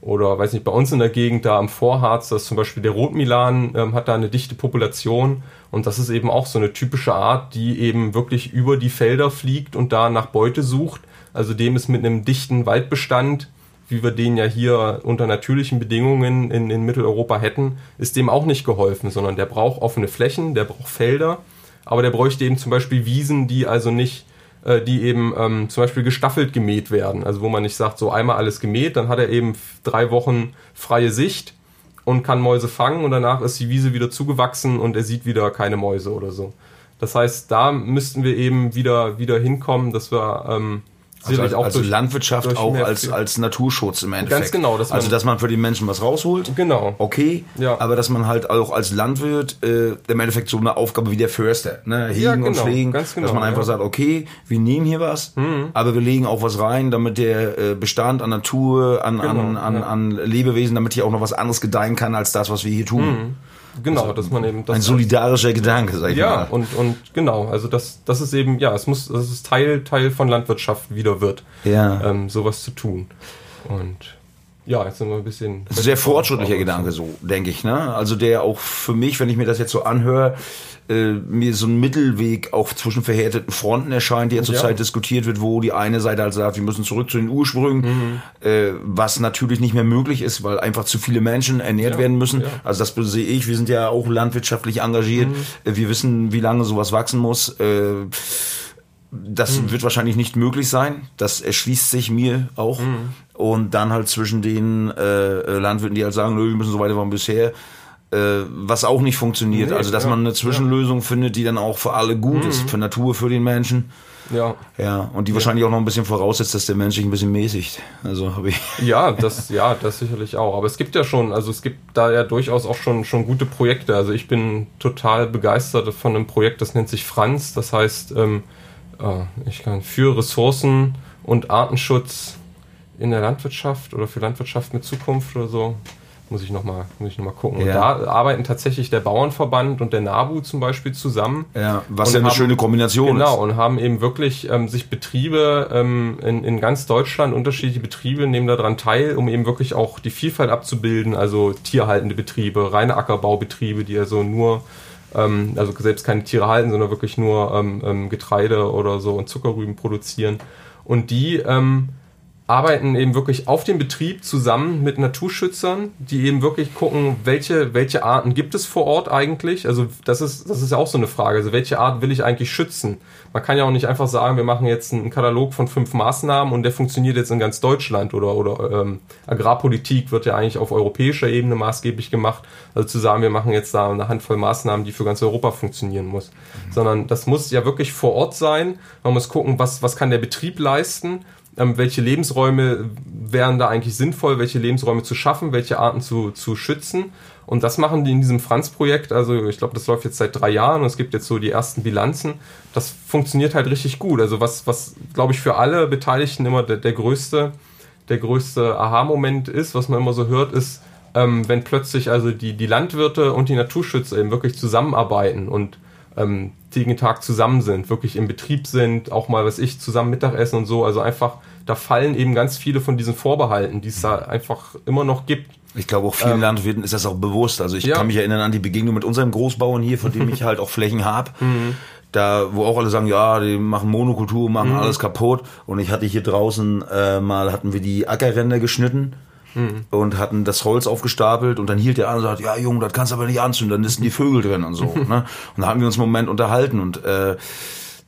oder weiß nicht, bei uns in der Gegend da am Vorharz, das ist zum Beispiel der Rotmilan, ähm, hat da eine dichte Population und das ist eben auch so eine typische Art, die eben wirklich über die Felder fliegt und da nach Beute sucht. Also dem ist mit einem dichten Waldbestand, wie wir den ja hier unter natürlichen Bedingungen in, in Mitteleuropa hätten, ist dem auch nicht geholfen, sondern der braucht offene Flächen, der braucht Felder, aber der bräuchte eben zum Beispiel Wiesen, die also nicht äh, die eben ähm, zum Beispiel gestaffelt gemäht werden. Also wo man nicht sagt, so einmal alles gemäht, dann hat er eben drei Wochen freie Sicht und kann Mäuse fangen und danach ist die Wiese wieder zugewachsen und er sieht wieder keine Mäuse oder so. Das heißt, da müssten wir eben wieder, wieder hinkommen, dass wir ähm, also, also, also durch, Landwirtschaft durch auch als, als Naturschutz im Endeffekt. Ganz genau. Dass man, also dass man für die Menschen was rausholt. Genau. Okay. Ja. Aber dass man halt auch als Landwirt äh, im Endeffekt so eine Aufgabe wie der Förster, ne, hegen ja, genau, und pflegen, ganz genau, dass man einfach ja. sagt, okay, wir nehmen hier was, mhm. aber wir legen auch was rein, damit der äh, Bestand an Natur, an, genau, an, an, ja. an Lebewesen, damit hier auch noch was anderes gedeihen kann als das, was wir hier tun. Mhm. Genau, also, dass man eben das ein solidarischer Gedanke, sag ich ja, mal. Ja, und und genau, also das das ist eben ja, es muss das ist Teil Teil von Landwirtschaft wieder wird, ja. ähm, sowas zu tun. Und ja, jetzt sind wir ein bisschen. Sehr fortschrittlicher Gedanke, so denke ich. Ne? Also der auch für mich, wenn ich mir das jetzt so anhöre, äh, mir so ein Mittelweg auch zwischen verhärteten Fronten erscheint, die ja zurzeit ja. diskutiert wird, wo die eine Seite halt sagt, wir müssen zurück zu den Ursprüngen, mhm. äh, was natürlich nicht mehr möglich ist, weil einfach zu viele Menschen ernährt ja. werden müssen. Also das sehe ich. Wir sind ja auch landwirtschaftlich engagiert. Mhm. Äh, wir wissen, wie lange sowas wachsen muss. Äh, das mhm. wird wahrscheinlich nicht möglich sein. Das erschließt sich mir auch. Mhm. Und dann halt zwischen den äh, Landwirten, die halt sagen, nö, wir müssen so weitermachen bisher, äh, was auch nicht funktioniert. Nee, also, dass ja, man eine Zwischenlösung ja. findet, die dann auch für alle gut mhm. ist, für Natur, für den Menschen. Ja. Ja, und die wahrscheinlich auch noch ein bisschen voraussetzt, dass der Mensch sich ein bisschen mäßigt. Also [LAUGHS] habe ich. Ja, das, ja, das sicherlich auch. Aber es gibt ja schon, also es gibt da ja durchaus auch schon, schon gute Projekte. Also ich bin total begeistert von einem Projekt, das nennt sich Franz. Das heißt, ähm, äh, ich kann für Ressourcen und Artenschutz in der Landwirtschaft oder für Landwirtschaft mit Zukunft oder so. Muss ich nochmal noch, gucken. Ja. Und da arbeiten tatsächlich der Bauernverband und der NABU zum Beispiel zusammen. Ja, was ja eine haben, schöne Kombination genau, ist. Genau, und haben eben wirklich ähm, sich Betriebe ähm, in, in ganz Deutschland, unterschiedliche Betriebe nehmen daran teil, um eben wirklich auch die Vielfalt abzubilden. Also tierhaltende Betriebe, reine Ackerbaubetriebe, die also nur ähm, also selbst keine Tiere halten, sondern wirklich nur ähm, ähm, Getreide oder so und Zuckerrüben produzieren. Und die ähm, arbeiten eben wirklich auf dem Betrieb zusammen mit Naturschützern, die eben wirklich gucken, welche, welche Arten gibt es vor Ort eigentlich. Also das ist, das ist ja auch so eine Frage. Also welche Art will ich eigentlich schützen? Man kann ja auch nicht einfach sagen, wir machen jetzt einen Katalog von fünf Maßnahmen und der funktioniert jetzt in ganz Deutschland oder, oder ähm, Agrarpolitik wird ja eigentlich auf europäischer Ebene maßgeblich gemacht. Also zu sagen, wir machen jetzt da eine Handvoll Maßnahmen, die für ganz Europa funktionieren muss. Mhm. Sondern das muss ja wirklich vor Ort sein. Man muss gucken, was, was kann der Betrieb leisten welche Lebensräume wären da eigentlich sinnvoll, welche Lebensräume zu schaffen, welche Arten zu, zu schützen. Und das machen die in diesem Franz-Projekt. Also ich glaube, das läuft jetzt seit drei Jahren und es gibt jetzt so die ersten Bilanzen. Das funktioniert halt richtig gut. Also was, was glaube ich, für alle Beteiligten immer der, der größte, der größte Aha-Moment ist, was man immer so hört, ist, ähm, wenn plötzlich also die, die Landwirte und die Naturschützer eben wirklich zusammenarbeiten und ähm, Tag zusammen sind, wirklich im Betrieb sind, auch mal, was ich, zusammen Mittagessen und so. Also einfach, da fallen eben ganz viele von diesen Vorbehalten, die es da einfach immer noch gibt. Ich glaube, auch vielen ähm, Landwirten ist das auch bewusst. Also ich ja. kann mich erinnern an die Begegnung mit unserem Großbauern hier, von dem ich [LAUGHS] halt auch Flächen habe. Mhm. Da, wo auch alle sagen, ja, die machen Monokultur, machen mhm. alles kaputt. Und ich hatte hier draußen äh, mal, hatten wir die Ackerränder geschnitten mhm. und hatten das Holz aufgestapelt und dann hielt der an und sagt, ja Junge, das kannst du aber nicht anzünden, dann sind die Vögel drin und so. [LAUGHS] ne? Und da haben wir uns einen Moment unterhalten und äh,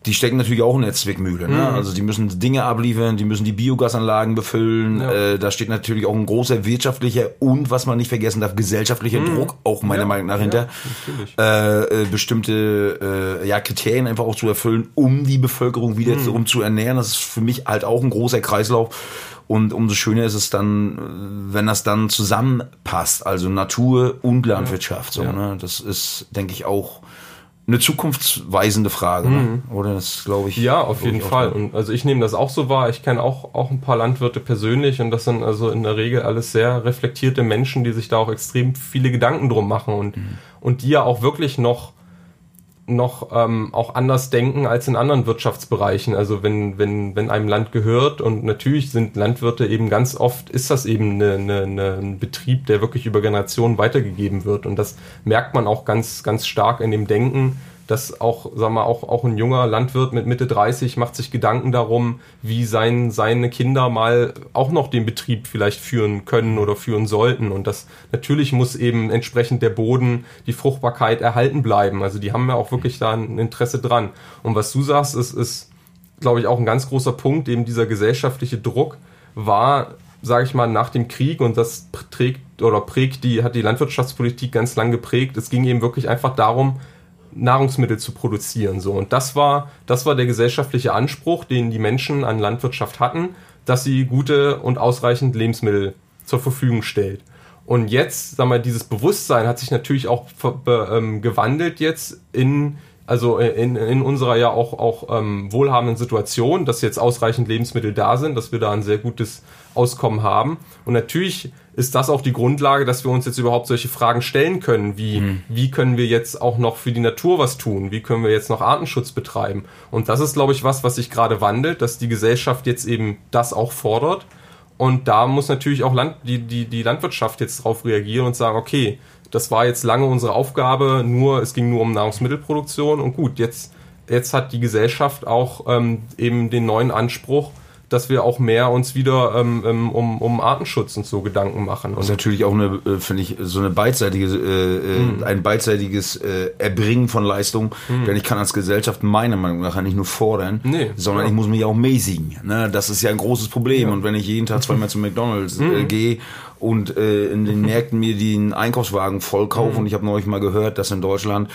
die stecken natürlich auch in der Zwickmühle. Ne? Mhm. Also die müssen Dinge abliefern, die müssen die Biogasanlagen befüllen. Ja. Äh, da steht natürlich auch ein großer wirtschaftlicher und, was man nicht vergessen darf, gesellschaftlicher Druck, auch meiner Mhm. Ja. Meinung nach hinter, Ja, äh, äh, bestimmte äh, ja, Kriterien einfach auch zu erfüllen, um die Bevölkerung wieder Mhm. zu, um zu ernähren. Das ist für mich halt auch ein großer Kreislauf. Und umso schöner ist es dann, wenn das dann zusammenpasst, also Natur und Landwirtschaft. So, Ja. ne? Das ist, denke ich, auch eine zukunftsweisende Frage, ne? oder? Das glaube ich. Mhm. Ja, auf jeden. Fall. Und also ich nehme das auch so wahr. Ich kenne auch, auch ein paar Landwirte persönlich und das sind also in der Regel alles sehr reflektierte Menschen, die sich da auch extrem viele Gedanken drum machen und, und die ja auch wirklich noch noch ähm, auch anders denken als in anderen Wirtschaftsbereichen. Also wenn, wenn, wenn einem Land gehört und natürlich sind Landwirte eben ganz oft, ist das eben eine, eine, eine, ein Betrieb, der wirklich über Generationen weitergegeben wird. Und das merkt man auch ganz, ganz stark in dem Denken, dass auch, sag mal, auch, auch ein junger Landwirt mit Mitte 30 macht sich Gedanken darum, wie sein, seine Kinder mal auch noch den Betrieb vielleicht führen können oder führen sollten. Und das natürlich muss eben entsprechend der Boden, die Fruchtbarkeit erhalten bleiben. Also die haben ja auch wirklich da ein Interesse dran. Und was du sagst, ist, ist glaube ich, auch ein ganz großer Punkt, eben dieser gesellschaftliche Druck war, sage ich mal, nach dem Krieg und das trägt oder prägt die, hat die Landwirtschaftspolitik ganz lang geprägt. Es ging eben wirklich einfach darum, Nahrungsmittel zu produzieren. So. Und das war, das war der gesellschaftliche Anspruch, den die Menschen an Landwirtschaft hatten, dass sie gute und ausreichend Lebensmittel zur Verfügung stellt. Und jetzt, sagen wir, dieses Bewusstsein hat sich natürlich auch ähm, gewandelt jetzt in, also in, in unserer ja auch, auch ähm, wohlhabenden Situation, dass jetzt ausreichend Lebensmittel da sind, dass wir da ein sehr gutes Auskommen haben. Und natürlich ist das auch die Grundlage, dass wir uns jetzt überhaupt solche Fragen stellen können, wie, wie können wir jetzt auch noch für die Natur was tun? Wie können wir jetzt noch Artenschutz betreiben? Und das ist, glaube ich, was, was sich gerade wandelt, dass die Gesellschaft jetzt eben das auch fordert. Und da muss natürlich auch Land, die, die, die Landwirtschaft jetzt darauf reagieren und sagen, okay, das war jetzt lange unsere Aufgabe, nur es ging nur um Nahrungsmittelproduktion und gut, jetzt, jetzt hat die Gesellschaft auch ähm, eben den neuen Anspruch, dass wir auch mehr uns wieder ähm, ähm, um, um Artenschutz und so Gedanken machen. Das ist Und natürlich auch eine, äh, finde ich, so eine beidseitige, äh, Mhm. äh, ein beidseitiges äh, Erbringen von Leistung. Denn ich kann als Gesellschaft meiner Meinung nach nicht nur fordern, Nee, sondern ja. ich muss mich auch mäßigen. Ne? Das ist ja ein großes Problem. Und wenn ich jeden Tag zweimal [LAUGHS] zu McDonalds Mhm. äh, gehe und äh, in den [LAUGHS] Märkten mir den Einkaufswagen voll kaufe, Mhm. und ich habe neulich mal gehört, dass in Deutschland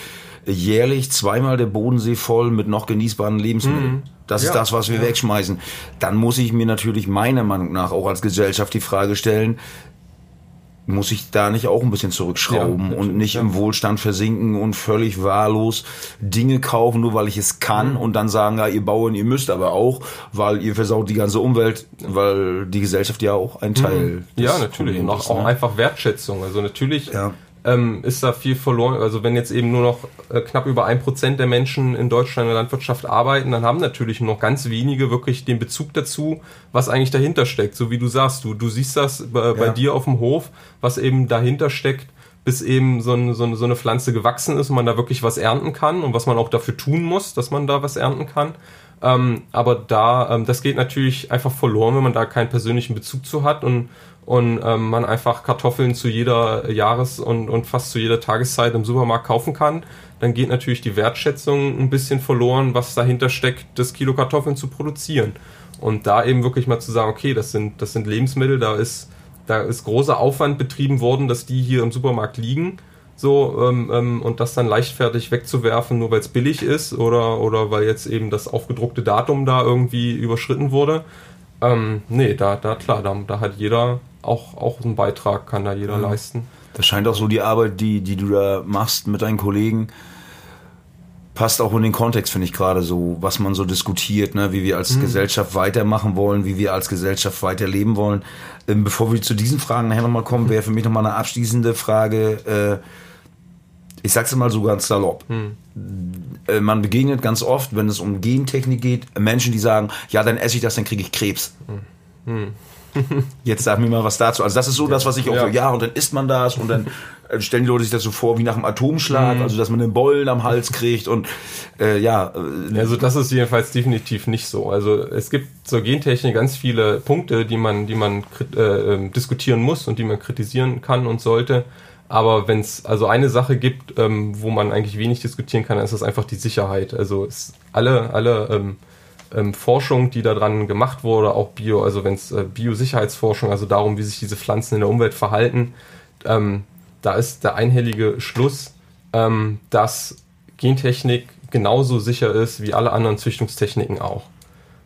jährlich zweimal der Bodensee voll mit noch genießbaren Lebensmitteln. Das ist Mhm. Ja, das, was wir wegschmeißen. Dann muss ich mir natürlich meiner Meinung nach auch als Gesellschaft die Frage stellen, muss ich da nicht auch ein bisschen zurückschrauben Ja, und nicht ja. im Wohlstand versinken und völlig wahllos Dinge kaufen, nur weil ich es kann Mhm. und dann sagen, ja, ihr Bauern, ihr müsst aber auch, weil ihr versaut die ganze Umwelt, weil die Gesellschaft ja auch ein Teil Mhm. ja, natürlich. Und auch, ist, auch ne? einfach Wertschätzung. Also natürlich Ja. Ähm, ist da viel verloren. Also wenn jetzt eben nur noch äh, knapp über ein Prozent der Menschen in Deutschland in der Landwirtschaft arbeiten, dann haben natürlich noch ganz wenige wirklich den Bezug dazu, was eigentlich dahinter steckt. So wie du sagst, du, du siehst das bei, bei Ja. dir auf dem Hof, was eben dahinter steckt, bis eben so, ein, so, eine, so eine Pflanze gewachsen ist und man da wirklich was ernten kann und was man auch dafür tun muss, dass man da was ernten kann. Ähm, aber da, ähm, das geht natürlich einfach verloren, wenn man da keinen persönlichen Bezug zu hat und, und ähm, man einfach Kartoffeln zu jeder Jahres- und, und fast zu jeder Tageszeit im Supermarkt kaufen kann. Dann geht natürlich die Wertschätzung ein bisschen verloren, was dahinter steckt, das Kilo Kartoffeln zu produzieren. Und da eben wirklich mal zu sagen, okay, das sind, das sind Lebensmittel, da ist, da ist großer Aufwand betrieben worden, dass die hier im Supermarkt liegen so ähm, ähm, und das dann leichtfertig wegzuwerfen, nur weil es billig ist oder, oder weil jetzt eben das aufgedruckte Datum da irgendwie überschritten wurde. Ähm, nee, da, da klar, da, da hat jeder auch, auch einen Beitrag, kann da jeder leisten. Das scheint auch so die Arbeit, die, die du da machst mit deinen Kollegen, passt auch in den Kontext, finde ich gerade so, was man so diskutiert, ne, wie wir als Gesellschaft weitermachen wollen, wie wir als Gesellschaft weiterleben wollen. Ähm, bevor wir zu diesen Fragen nachher nochmal kommen, wäre für mich nochmal eine abschließende Frage, äh, ich sag's mal so ganz salopp. Äh, man begegnet ganz oft, wenn es um Gentechnik geht, Menschen, die sagen, ja, dann esse ich das, dann kriege ich Krebs. Jetzt sag mir mal was dazu. Also das ist so das, was ich auch Ja. so, ja, und dann isst man das und dann [LAUGHS] äh, stellen die Leute sich das so vor wie nach einem Atomschlag, also dass man einen Bollen am Hals kriegt und äh, ja, äh, Also das ist jedenfalls definitiv nicht so. Also es gibt zur Gentechnik ganz viele Punkte, die man, die man äh, ähm, diskutieren muss und die man kritisieren kann und sollte. Aber wenn es also eine Sache gibt, ähm, wo man eigentlich wenig diskutieren kann, dann ist das einfach die Sicherheit. Also es, alle, alle ähm, ähm, Forschung, die daran gemacht wurde, auch Bio, also wenn es äh, Biosicherheitsforschung, also darum, wie sich diese Pflanzen in der Umwelt verhalten, ähm, da ist der einhellige Schluss, ähm, dass Gentechnik genauso sicher ist wie alle anderen Züchtungstechniken auch.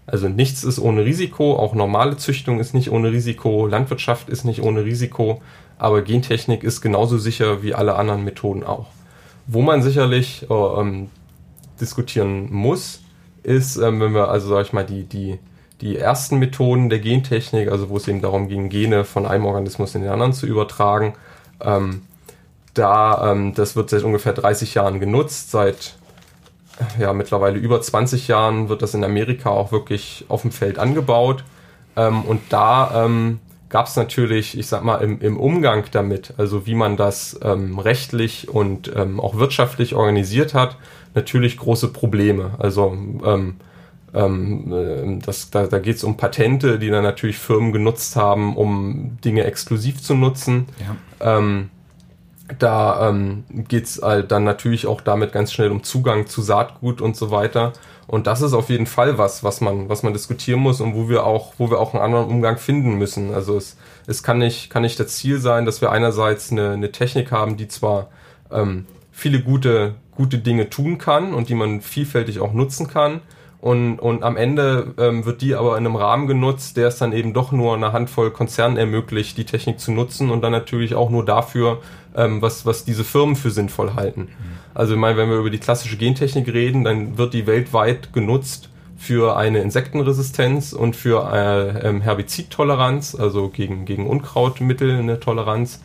Also nichts ist ohne Risiko, auch normale Züchtung ist nicht ohne Risiko, Landwirtschaft ist nicht ohne Risiko, aber Gentechnik ist genauso sicher wie alle anderen Methoden auch. Wo man sicherlich äh, ähm, diskutieren muss, ist, ähm, wenn wir also, sag ich mal, die, die, die ersten Methoden der Gentechnik, also wo es eben darum ging, Gene von einem Organismus in den anderen zu übertragen, ähm, da, ähm, das wird seit ungefähr 30 Jahren genutzt, seit ja, mittlerweile über 20 Jahren wird das in Amerika auch wirklich auf dem Feld angebaut. Ähm, und da ähm, gab es natürlich, ich sag mal, im, im, Umgang damit, also wie man das ähm, rechtlich und ähm, auch wirtschaftlich organisiert hat, natürlich große Probleme. Also ähm, ähm, äh, das, da, da geht es um Patente, die dann natürlich Firmen genutzt haben, um Dinge exklusiv zu nutzen. Ja. Ähm, da ähm, geht es halt dann natürlich auch damit ganz schnell um Zugang zu Saatgut und so weiter. Und das ist auf jeden Fall was, was man, was man diskutieren muss und wo wir auch, wo wir auch einen anderen Umgang finden müssen. Also es, es kann nicht, kann nicht das Ziel sein, dass wir einerseits eine, eine Technik haben, die zwar ähm, viele gute, gute Dinge tun kann und die man vielfältig auch nutzen kann. Und, und am Ende ähm, wird die aber in einem Rahmen genutzt, der es dann eben doch nur eine Handvoll Konzernen ermöglicht, die Technik zu nutzen und dann natürlich auch nur dafür, ähm, was, was diese Firmen für sinnvoll halten. Mhm. Also ich meine, wenn wir über die klassische Gentechnik reden, dann wird die weltweit genutzt für eine Insektenresistenz und für äh, ähm, Herbizidtoleranz, also gegen, gegen Unkrautmittel eine Toleranz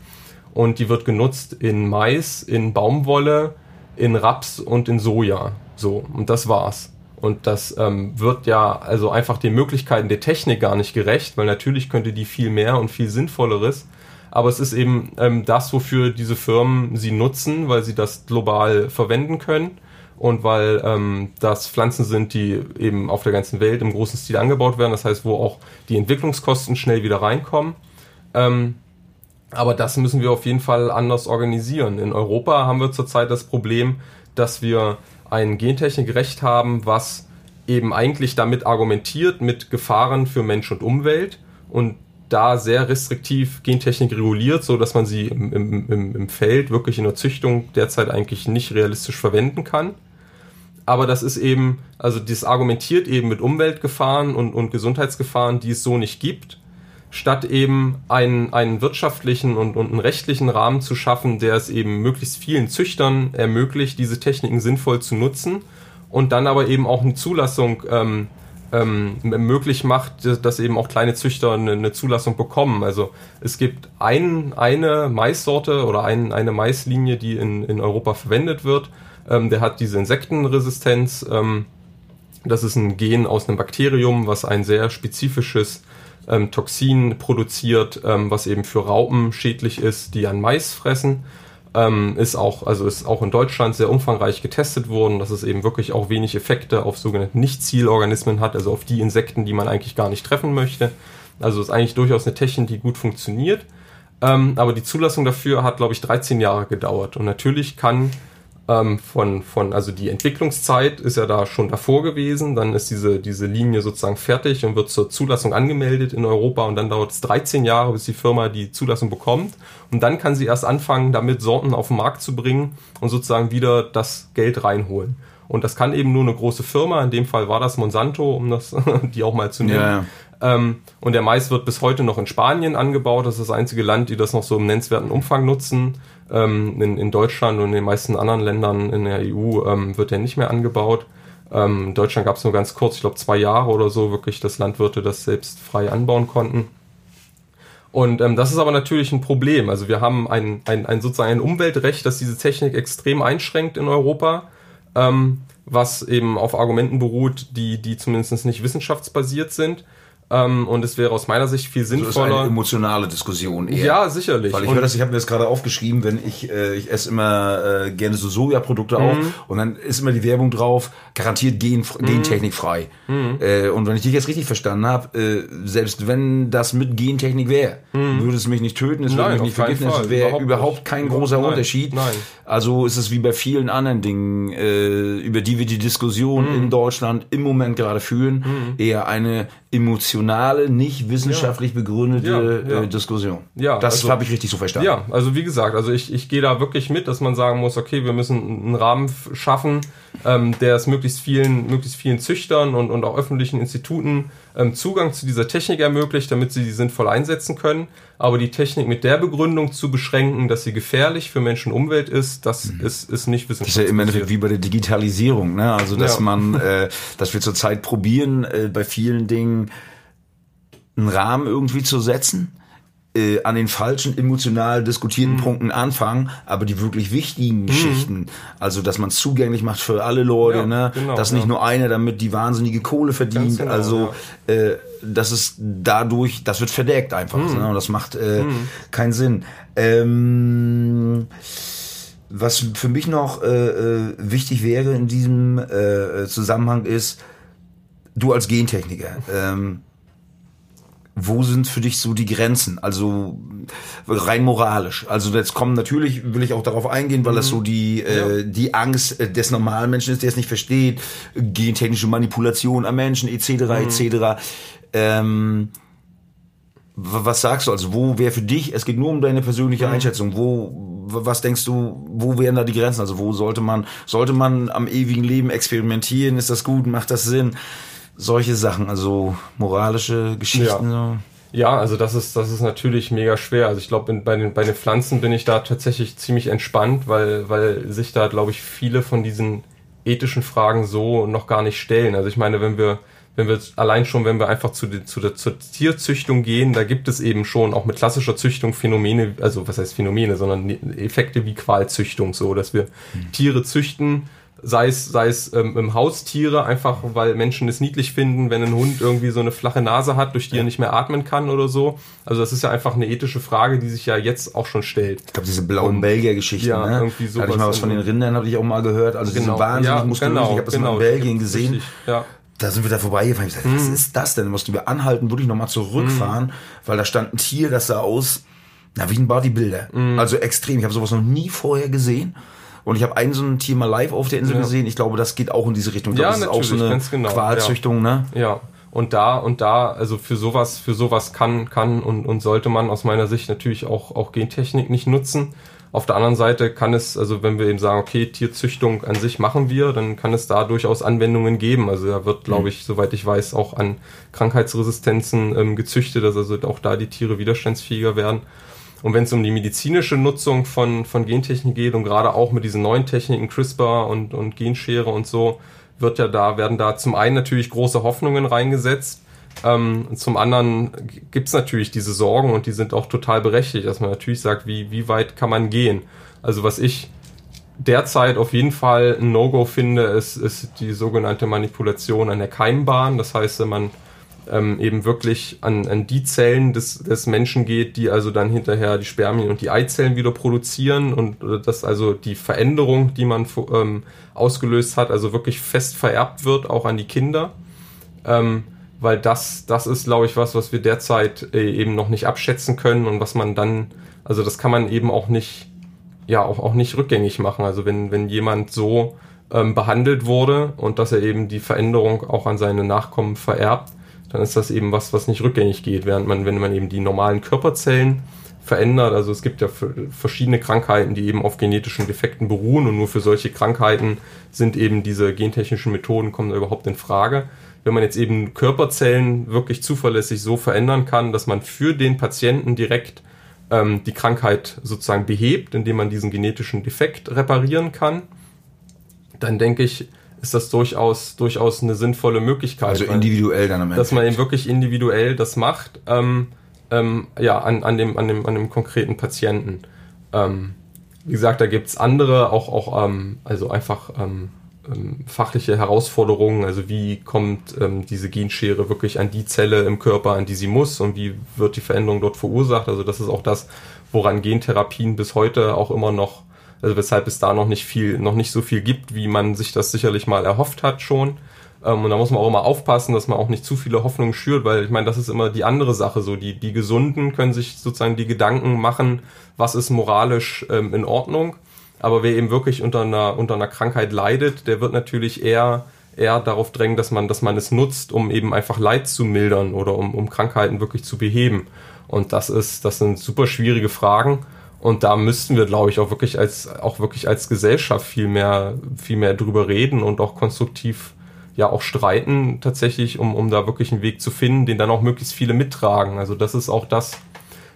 und die wird genutzt in Mais, in Baumwolle, in Raps und in Soja. So, und das war's. Und das ähm, wird ja also einfach den Möglichkeiten der Technik gar nicht gerecht, weil natürlich könnte die viel mehr und viel Sinnvolleres. Aber es ist eben ähm, das, wofür diese Firmen sie nutzen, weil sie das global verwenden können und weil ähm, das Pflanzen sind, die eben auf der ganzen Welt im großen Stil angebaut werden. Das heißt, wo auch die Entwicklungskosten schnell wieder reinkommen. Ähm, aber das müssen wir auf jeden Fall anders organisieren. In Europa haben wir zurzeit das Problem, dass wir ein Gentechnikrecht haben, was eben eigentlich damit argumentiert mit Gefahren für Mensch und Umwelt und da sehr restriktiv Gentechnik reguliert, so dass man sie im, im, im Feld wirklich in der Züchtung derzeit eigentlich nicht realistisch verwenden kann. Aber das ist eben, also das argumentiert eben mit Umweltgefahren und, und Gesundheitsgefahren, die es so nicht gibt statt eben einen, einen wirtschaftlichen und, und einen rechtlichen Rahmen zu schaffen, der es eben möglichst vielen Züchtern ermöglicht, diese Techniken sinnvoll zu nutzen und dann aber eben auch eine Zulassung ähm, ähm, möglich macht, dass eben auch kleine Züchter eine, eine, Zulassung bekommen. Also es gibt ein, eine Maissorte oder ein, eine Maislinie, die in, in Europa verwendet wird. Ähm, der hat diese Insektenresistenz. Ähm, das ist ein Gen aus einem Bakterium, was ein sehr spezifisches ähm, Toxin produziert, ähm, was eben für Raupen schädlich ist, die an Mais fressen. Ähm, ist auch, also ist auch in Deutschland sehr umfangreich getestet worden, dass es eben wirklich auch wenig Effekte auf sogenannte Nicht-Zielorganismen hat, also auf die Insekten, die man eigentlich gar nicht treffen möchte. Also ist eigentlich durchaus eine Technik, die gut funktioniert. Ähm, aber die Zulassung dafür hat, glaube ich, 13 Jahre gedauert. Und natürlich kann ähm, von, von, also die Entwicklungszeit ist ja da schon davor gewesen, dann ist diese, diese Linie sozusagen fertig und wird zur Zulassung angemeldet in Europa und dann dauert es 13 Jahre, bis die Firma die Zulassung bekommt und dann kann sie erst anfangen, damit Sorten auf den Markt zu bringen und sozusagen wieder das Geld reinholen. Und das kann eben nur eine große Firma, in dem Fall war das Monsanto, um das, [LAUGHS] die auch mal zu nennen. Ja, ja. Ähm, und der Mais wird bis heute noch in Spanien angebaut. Das ist das einzige Land, die das noch so im nennenswerten Umfang nutzen. Ähm, in, in, Deutschland und in den meisten anderen Ländern in der EU ähm, wird er nicht mehr angebaut. Ähm, in Deutschland gab es nur ganz kurz, ich glaube zwei Jahre oder so, wirklich, dass Landwirte das selbst frei anbauen konnten. Und ähm, das ist aber natürlich ein Problem. Also wir haben ein, ein, ein sozusagen ein Umweltrecht, das diese Technik extrem einschränkt in Europa, ähm, was eben auf Argumenten beruht, die, die zumindest nicht wissenschaftsbasiert sind. Ähm, und es wäre aus meiner Sicht viel Also ist sinnvoller. eine emotionale Diskussion eher. ja, sicherlich. Weil ich höre das, ich habe mir das gerade aufgeschrieben, wenn ich, äh, ich esse immer äh, gerne so Sojaprodukte auch Mhm. und dann ist immer die Werbung drauf, garantiert gen, gentechnikfrei. Mhm. Äh, und wenn ich dich jetzt richtig verstanden habe, äh, selbst wenn das mit Gentechnik wäre, würde es mich nicht töten, es würde Mhm. Mich nicht vergiften, es wäre Überhaupt überhaupt, kein großer nein. Unterschied. Nein. Also ist es wie bei vielen anderen Dingen, äh, über die wir die Diskussion Mhm. in Deutschland im Moment gerade führen, eher eine emotionale, nicht wissenschaftlich begründete Ja, ja. Äh, Diskussion. Ja, das also- habe ich richtig so verstanden. Ja, also wie gesagt, also ich, ich gehe da wirklich mit, dass man sagen muss, okay, wir müssen einen Rahmen schaffen, ähm, der es möglichst vielen, möglichst vielen Züchtern und, und auch öffentlichen Instituten ähm, Zugang zu dieser Technik ermöglicht, damit sie die sinnvoll einsetzen können. Aber die Technik mit der Begründung zu beschränken, dass sie gefährlich für Menschen und Umwelt ist, das ist, ist nicht Das ist ja im Endeffekt wissenschaftlich. wie bei der Digitalisierung, ne? Also dass Ja. man, äh, dass wir zurzeit probieren, äh, bei vielen Dingen einen Rahmen irgendwie zu setzen, äh, an den falschen emotional Mhm. diskutierten Punkten anfangen, aber die wirklich wichtigen Geschichten, also dass man es zugänglich macht für alle Leute, Ja, ne? genau, dass nicht ja. nur einer damit die wahnsinnige Kohle verdient, genau, also äh, das ist dadurch, das wird verdeckt einfach, Mhm. ne? Und das macht äh, keinen Sinn. Ähm, was für mich noch äh, äh, wichtig wäre in diesem äh, Zusammenhang ist, du als Gentechniker, ähm, wo sind für dich so die Grenzen? Also rein moralisch. Also jetzt kommen natürlich, will ich auch darauf eingehen, weil das so die, äh, die Angst äh, des normalen Menschen ist, der es nicht versteht, gentechnische Manipulation am Menschen etc. etc. Ähm, was sagst du? Also wo wäre für dich, es geht nur um deine persönliche Einschätzung, wo, was denkst du, wo wären da die Grenzen? Also wo sollte man, sollte man am ewigen Leben experimentieren? Ist das gut? Macht das Sinn? Solche Sachen, also moralische Geschichten. So. Ja, also das ist, das ist natürlich mega schwer. Also ich glaube, bei den, bei den Pflanzen bin ich da tatsächlich ziemlich entspannt, weil, weil sich da, glaube ich, viele von diesen ethischen Fragen so noch gar nicht stellen. Also ich meine, wenn wir, wenn wir allein schon, wenn wir einfach zu, zu der zur Tierzüchtung gehen, da gibt es eben schon auch mit klassischer Züchtung Phänomene, also was heißt Phänomene, sondern Effekte wie Qualzüchtung, so dass wir Tiere züchten, sei es, sei es ähm, Haustiere, einfach weil Menschen es niedlich finden, wenn ein Hund irgendwie so eine flache Nase hat, durch die er nicht mehr atmen kann oder so. Also das ist ja einfach eine ethische Frage, die sich ja jetzt auch schon stellt. Ich glaube, diese blauen Belgier-Geschichten, ja, ne? irgendwie Da hatte ich mal sowas was von den Rindern, habe ich auch mal gehört. Also diese wahnsinnig muskulösen, ich habe das mal in Belgien gesehen. Richtig, ja. Da sind wir da vorbeigefahren. Ich gesagt, was ist das denn? Da mussten wir anhalten, wirklich nochmal zurückfahren, weil da stand ein Tier, das sah aus, na, wie ein Bodybuilder. Also extrem. Ich habe sowas noch nie vorher gesehen. Und ich habe ein so ein Tier mal live auf der Insel Ja. gesehen. Ich glaube, das geht auch in diese Richtung. Ich Ja, glaube, das ist auch so eine genau, Qualzüchtung, ne? Ja, und da und da, also für sowas, für sowas kann, kann und, und sollte man aus meiner Sicht natürlich auch, auch Gentechnik nicht nutzen. Auf der anderen Seite kann es, also wenn wir eben sagen, okay, Tierzüchtung an sich machen wir, dann kann es da durchaus Anwendungen geben. Also da wird, glaube ich, soweit ich weiß, auch an Krankheitsresistenzen ähm, gezüchtet, dass also auch da die Tiere widerstandsfähiger werden. Und wenn es um die medizinische Nutzung von, von Gentechnik geht und gerade auch mit diesen neuen Techniken, CRISPR und, und Genschere und so, wird ja da, werden da zum einen natürlich große Hoffnungen reingesetzt. Ähm, zum anderen gibt es natürlich diese Sorgen und die sind auch total berechtigt, dass man natürlich sagt, wie, wie weit kann man gehen? Also was ich derzeit auf jeden Fall ein No-Go finde, ist, ist die sogenannte Manipulation an der Keimbahn. Das heißt, wenn man ähm, eben wirklich an, an die Zellen des, des Menschen geht, die also dann hinterher die Spermien und die Eizellen wieder produzieren und dass also die Veränderung, die man ähm, ausgelöst hat, also wirklich fest vererbt wird, auch an die Kinder. Ähm, weil das, das ist, glaube ich, was, was wir derzeit äh, eben noch nicht abschätzen können und was man dann, also das kann man eben auch nicht, ja, auch, auch nicht rückgängig machen. Also wenn, wenn jemand so ähm, behandelt wurde und dass er eben die Veränderung auch an seine Nachkommen vererbt, dann ist das eben was, was nicht rückgängig geht, während man, wenn man eben die normalen Körperzellen verändert, also es gibt ja verschiedene Krankheiten, die eben auf genetischen Defekten beruhen und nur für solche Krankheiten sind eben diese gentechnischen Methoden kommen da überhaupt in Frage. Wenn man jetzt eben Körperzellen wirklich zuverlässig so verändern kann, dass man für den Patienten direkt ähm, die Krankheit sozusagen behebt, indem man diesen genetischen Defekt reparieren kann, dann denke ich, ist das durchaus, durchaus eine sinnvolle Möglichkeit. Also individuell dann am Ende. Dass man eben wirklich individuell das macht, ähm, ähm, ja, an, an, dem, an, dem, an dem konkreten Patienten. Ähm, wie gesagt, da gibt's andere, auch, auch ähm, also einfach ähm, ähm, fachliche Herausforderungen, also wie kommt diese Genschere wirklich an die Zelle im Körper, an die sie muss und wie wird die Veränderung dort verursacht. Also das ist auch das, woran Gentherapien bis heute auch immer noch, also weshalb es da noch nicht viel, noch nicht so viel gibt, wie man sich das sicherlich mal erhofft hat schon. Ähm, und da muss man auch immer aufpassen, dass man auch nicht zu viele Hoffnungen schürt, weil ich meine, das ist immer die andere Sache. So, die, die Gesunden können sich sozusagen die Gedanken machen, was ist moralisch ähm, in Ordnung. Aber wer eben wirklich unter einer, unter einer Krankheit leidet, der wird natürlich eher, eher darauf drängen, dass man, dass man es nutzt, um eben einfach Leid zu mildern oder um, um Krankheiten wirklich zu beheben. Und das ist, das sind super schwierige Fragen. Und da müssten wir, glaube ich, auch wirklich als, auch wirklich als Gesellschaft viel mehr, viel mehr drüber reden und auch konstruktiv ja auch streiten tatsächlich, um, um da wirklich einen Weg zu finden, den dann auch möglichst viele mittragen. Also das ist auch das,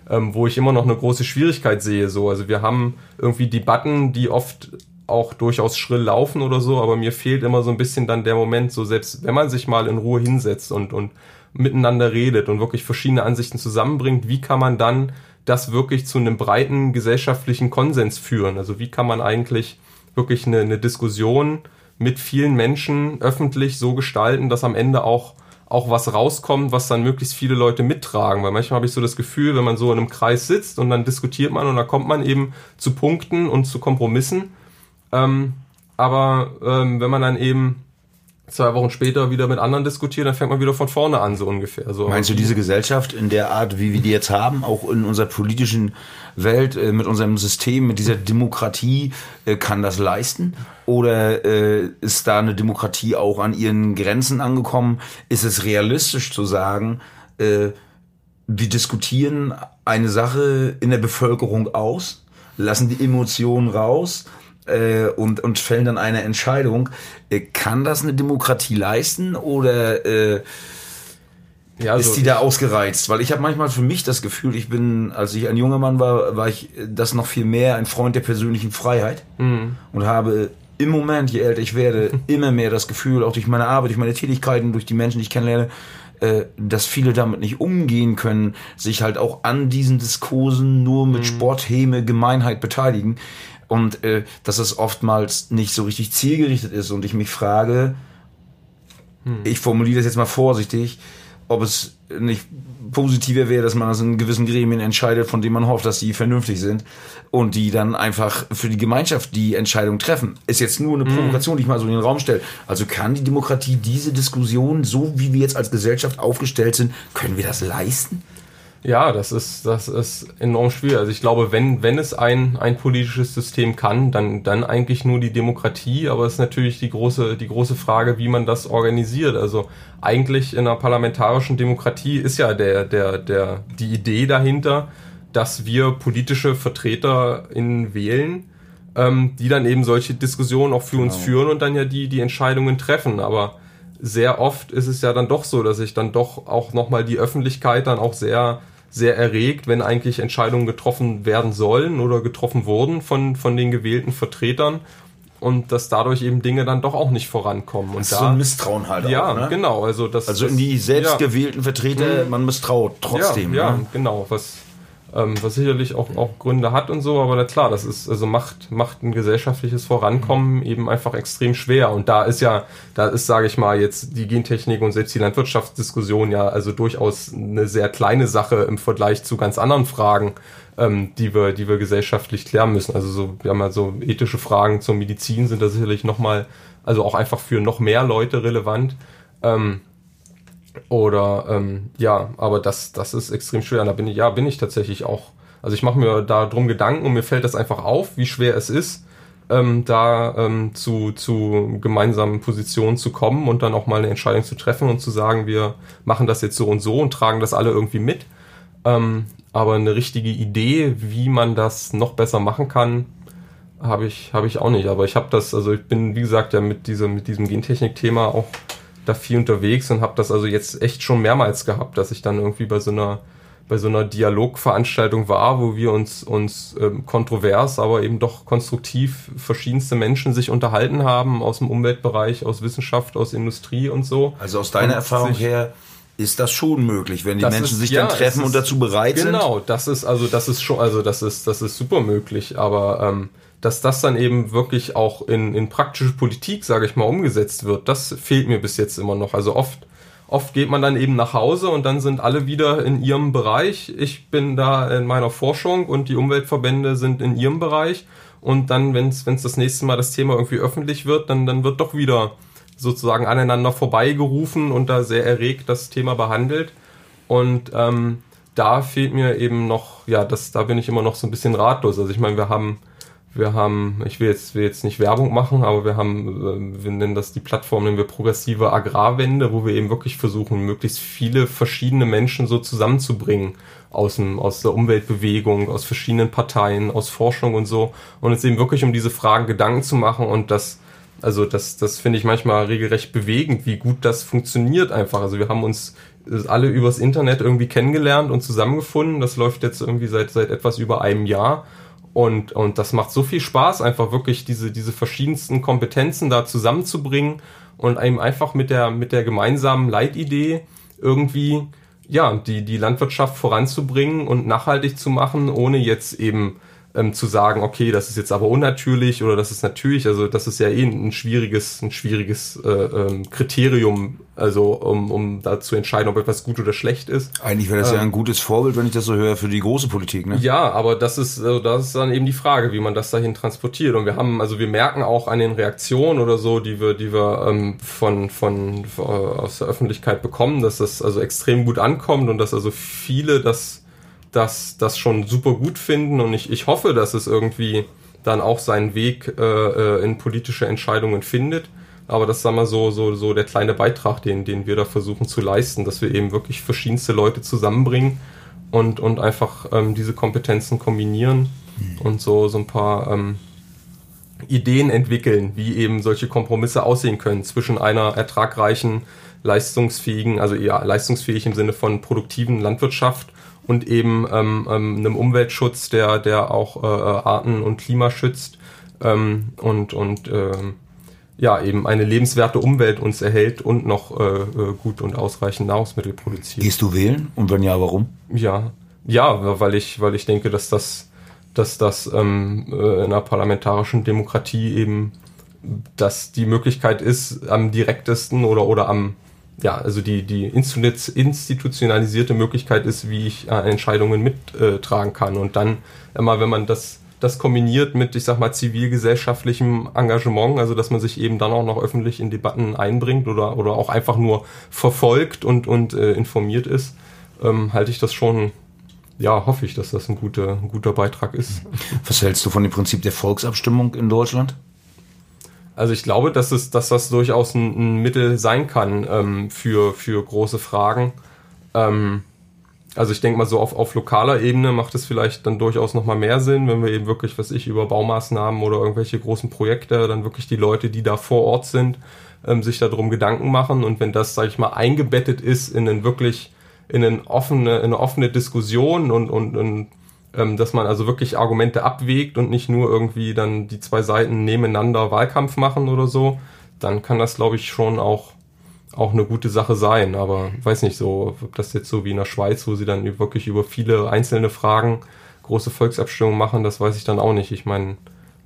ähm, wo ich immer noch eine große Schwierigkeit sehe. So, also wir haben irgendwie Debatten, die oft auch durchaus schrill laufen oder so, aber mir fehlt immer so ein bisschen dann der Moment, so selbst wenn man sich mal in Ruhe hinsetzt und, und miteinander redet und wirklich verschiedene Ansichten zusammenbringt, wie kann man dann das wirklich zu einem breiten gesellschaftlichen Konsens führen? Also wie kann man eigentlich wirklich eine, eine Diskussion mit vielen Menschen öffentlich so gestalten, dass am Ende auch auch was rauskommt, was dann möglichst viele Leute mittragen. Weil manchmal habe ich so das Gefühl, wenn man so in einem Kreis sitzt und dann diskutiert man und dann kommt man eben zu Punkten und zu Kompromissen. Ähm, aber ähm, wenn man dann eben zwei Wochen später wieder mit anderen diskutiert, dann fängt man wieder von vorne an, so ungefähr. So. Meinst du diese Gesellschaft in der Art, wie wir die jetzt haben, auch in unserer politischen Welt, äh, mit unserem System, mit dieser Demokratie, äh, kann das leisten? Oder äh, ist da eine Demokratie auch an ihren Grenzen angekommen? Ist es realistisch zu sagen, wir diskutieren eine Sache in der Bevölkerung aus, lassen die Emotionen raus äh, und, und fällen dann eine Entscheidung. Äh, kann das eine Demokratie leisten oder äh, ja, ist die da ausgereizt? Weil ich habe manchmal für mich das Gefühl, ich bin, als ich ein junger Mann war, war ich das noch viel mehr ein Freund der persönlichen Freiheit mhm. und habe im Moment, je älter ich werde, [LAUGHS] immer mehr das Gefühl, auch durch meine Arbeit, durch meine Tätigkeiten, durch die Menschen, die ich kennenlerne, äh, dass viele damit nicht umgehen können, sich halt auch an diesen Diskursen nur mit mhm. Sporthäme, Gemeinheit beteiligen und äh, dass es oftmals nicht so richtig zielgerichtet ist und ich mich frage, hm. ich formuliere das jetzt mal vorsichtig, ob es nicht positiver wäre, dass man das in gewissen Gremien entscheidet, von denen man hofft, dass sie vernünftig sind und die dann einfach für die Gemeinschaft die Entscheidung treffen. Ist jetzt nur eine hm. Provokation, die ich mal so in den Raum stelle. Also kann die Demokratie diese Diskussion, so wie wir jetzt als Gesellschaft aufgestellt sind, können wir das leisten? Ja, das ist, das ist enorm schwierig. Also ich glaube, wenn, wenn es ein, ein politisches System kann, dann, dann eigentlich nur die Demokratie, aber es ist natürlich die große, die große Frage, wie man das organisiert. Also eigentlich in einer parlamentarischen Demokratie ist ja der, der, der, die Idee dahinter, dass wir politische Vertreter in wählen, ähm, die dann eben solche Diskussionen auch für genau. uns führen und dann ja die, die Entscheidungen treffen. Aber sehr oft ist es ja dann doch so, dass sich dann doch auch nochmal die Öffentlichkeit dann auch sehr, sehr erregt, wenn eigentlich Entscheidungen getroffen werden sollen oder getroffen wurden von, von den gewählten Vertretern und dass dadurch eben Dinge dann doch auch nicht vorankommen. Und das ist da, so ein Misstrauen halt ja, auch, ne? genau. Also, das, also in die selbstgewählten ja, Vertreter, man misstraut trotzdem. Ja, ja ne? genau. Was, ähm, was sicherlich auch, auch Gründe hat und so, aber na klar, das ist, also macht, macht ein gesellschaftliches Vorankommen eben einfach extrem schwer. Und da ist ja, da ist, sage ich mal, jetzt die Gentechnik und selbst die Landwirtschaftsdiskussion ja also durchaus eine sehr kleine Sache im Vergleich zu ganz anderen Fragen, ähm, die wir, die wir gesellschaftlich klären müssen. Also so, wir haben ja so ethische Fragen zur Medizin sind da sicherlich nochmal, also auch einfach für noch mehr Leute relevant. Ähm, oder ähm, ja, aber das, das ist extrem schwer. Da bin ich, ja, bin ich tatsächlich auch. Also ich mache mir da drum Gedanken und mir fällt das einfach auf, wie schwer es ist, ähm, da ähm, zu, zu gemeinsamen Positionen zu kommen und dann auch mal eine Entscheidung zu treffen und zu sagen, wir machen das jetzt so und so und tragen das alle irgendwie mit. Ähm, aber eine richtige Idee, wie man das noch besser machen kann, habe ich, hab ich auch nicht. Aber ich habe das, also ich bin, wie gesagt, ja mit diesem, mit diesem Gentechnik-Thema auch da viel unterwegs und habe das also jetzt echt schon mehrmals gehabt, dass ich dann irgendwie bei so einer bei so einer Dialogveranstaltung war, wo wir uns uns ähm, kontrovers, aber eben doch konstruktiv verschiedenste Menschen sich unterhalten haben aus dem Umweltbereich, aus Wissenschaft, aus Industrie und so. Also aus deiner Erfahrung her ist das schon möglich, wenn die Menschen ist, sich ja, dann treffen ist, und dazu bereit genau, sind. Genau, das ist also das ist schon also das ist das ist super möglich, aber ähm, dass das dann eben wirklich auch in, in praktische Politik, sage ich mal, umgesetzt wird, das fehlt mir bis jetzt immer noch. Also oft, oft geht man dann eben nach Hause und dann sind alle wieder in ihrem Bereich. Ich bin da in meiner Forschung und die Umweltverbände sind in ihrem Bereich. Und dann, wenn es das nächste Mal das Thema irgendwie öffentlich wird, dann, dann wird doch wieder sozusagen aneinander vorbeigerufen und da sehr erregt das Thema behandelt. Und ähm, da fehlt mir eben noch, ja, das, da bin ich immer noch so ein bisschen ratlos. Also ich meine, wir haben wir haben, ich will jetzt, will jetzt nicht Werbung machen, aber wir haben, äh, wir nennen das die Plattform, nennen wir progressive Agrarwende, wo wir eben wirklich versuchen, möglichst viele verschiedene Menschen so zusammenzubringen aus, dem, aus der Umweltbewegung, aus verschiedenen Parteien, aus Forschung und so. Und es eben wirklich um diese Fragen Gedanken zu machen und das, also das, das finde ich manchmal regelrecht bewegend, wie gut das funktioniert einfach. Also wir haben uns alle übers Internet irgendwie kennengelernt und zusammengefunden. Das läuft jetzt irgendwie seit, seit etwas über einem Jahr. Und, und das macht so viel Spaß, einfach wirklich diese, diese verschiedensten Kompetenzen da zusammenzubringen und eben einfach mit der, mit der gemeinsamen Leitidee irgendwie, ja, die, die Landwirtschaft voranzubringen und nachhaltig zu machen, ohne jetzt eben ähm, zu sagen, okay, das ist jetzt aber unnatürlich oder das ist natürlich, also das ist ja eh ein schwieriges, ein schwieriges äh, ähm, Kriterium, also um, um da zu entscheiden, ob etwas gut oder schlecht ist. Eigentlich wäre das ähm, ja ein gutes Vorbild, wenn ich das so höre, für die große Politik, ne? Ja, aber das ist, also das ist dann eben die Frage, wie man das dahin transportiert. Und wir haben, also wir merken auch an den Reaktionen oder so, die wir, die wir ähm, von, von, von äh, aus der Öffentlichkeit bekommen, dass das also extrem gut ankommt und dass also viele das das, das schon super gut finden und ich, ich hoffe, dass es irgendwie dann auch seinen Weg äh, äh in politische Entscheidungen findet. Aber das ist wir so, so, so der kleine Beitrag, den, den wir da versuchen zu leisten, dass wir eben wirklich verschiedenste Leute zusammenbringen und, und einfach ähm, diese Kompetenzen kombinieren mhm. und so, so ein paar ähm, Ideen entwickeln, wie eben solche Kompromisse aussehen können zwischen einer ertragreichen, leistungsfähigen, also eher leistungsfähig im Sinne von produktiven Landwirtschaft und eben ähm, ähm, einem Umweltschutz, der, der auch äh, äh, Arten und Klima schützt ähm, und, und ähm, ja, eben eine lebenswerte Umwelt uns erhält und noch äh, äh, gut und ausreichend Nahrungsmittel produziert. Gehst du wählen? Und wenn ja, warum? Ja, ja, weil ich, weil ich denke, dass das, dass das ähm, äh, in einer parlamentarischen Demokratie eben dass die Möglichkeit ist, am direktesten oder, oder am ja, also die, die institutionalisierte Möglichkeit ist, wie ich äh, Entscheidungen mittragen kann. Und dann immer, wenn man das, das kombiniert mit, ich sag mal, zivilgesellschaftlichem Engagement, also dass man sich eben dann auch noch öffentlich in Debatten einbringt oder, oder auch einfach nur verfolgt und, und äh, informiert ist, ähm, halte ich das schon ja, hoffe ich, dass das ein guter, ein guter Beitrag ist. Was hältst du von dem Prinzip der Volksabstimmung in Deutschland? Also ich glaube, dass, es, dass das durchaus ein, ein Mittel sein kann ähm, für, für große Fragen. Ähm, also ich denke mal so auf, auf lokaler Ebene macht es vielleicht dann durchaus nochmal mehr Sinn, wenn wir eben wirklich, was ich, über Baumaßnahmen oder irgendwelche großen Projekte, dann wirklich die Leute, die da vor Ort sind, ähm, sich darum Gedanken machen. Und wenn das, sage ich mal, eingebettet ist in einen wirklich, in eine offene, in eine offene Diskussion und, und, und ähm, dass man also wirklich Argumente abwägt und nicht nur irgendwie dann die zwei Seiten nebeneinander Wahlkampf machen oder so, dann kann das, glaube ich, schon auch, auch eine gute Sache sein. Aber weiß nicht so, ob das jetzt so wie in der Schweiz, wo sie dann wirklich über viele einzelne Fragen große Volksabstimmungen machen, das weiß ich dann auch nicht. Ich meine,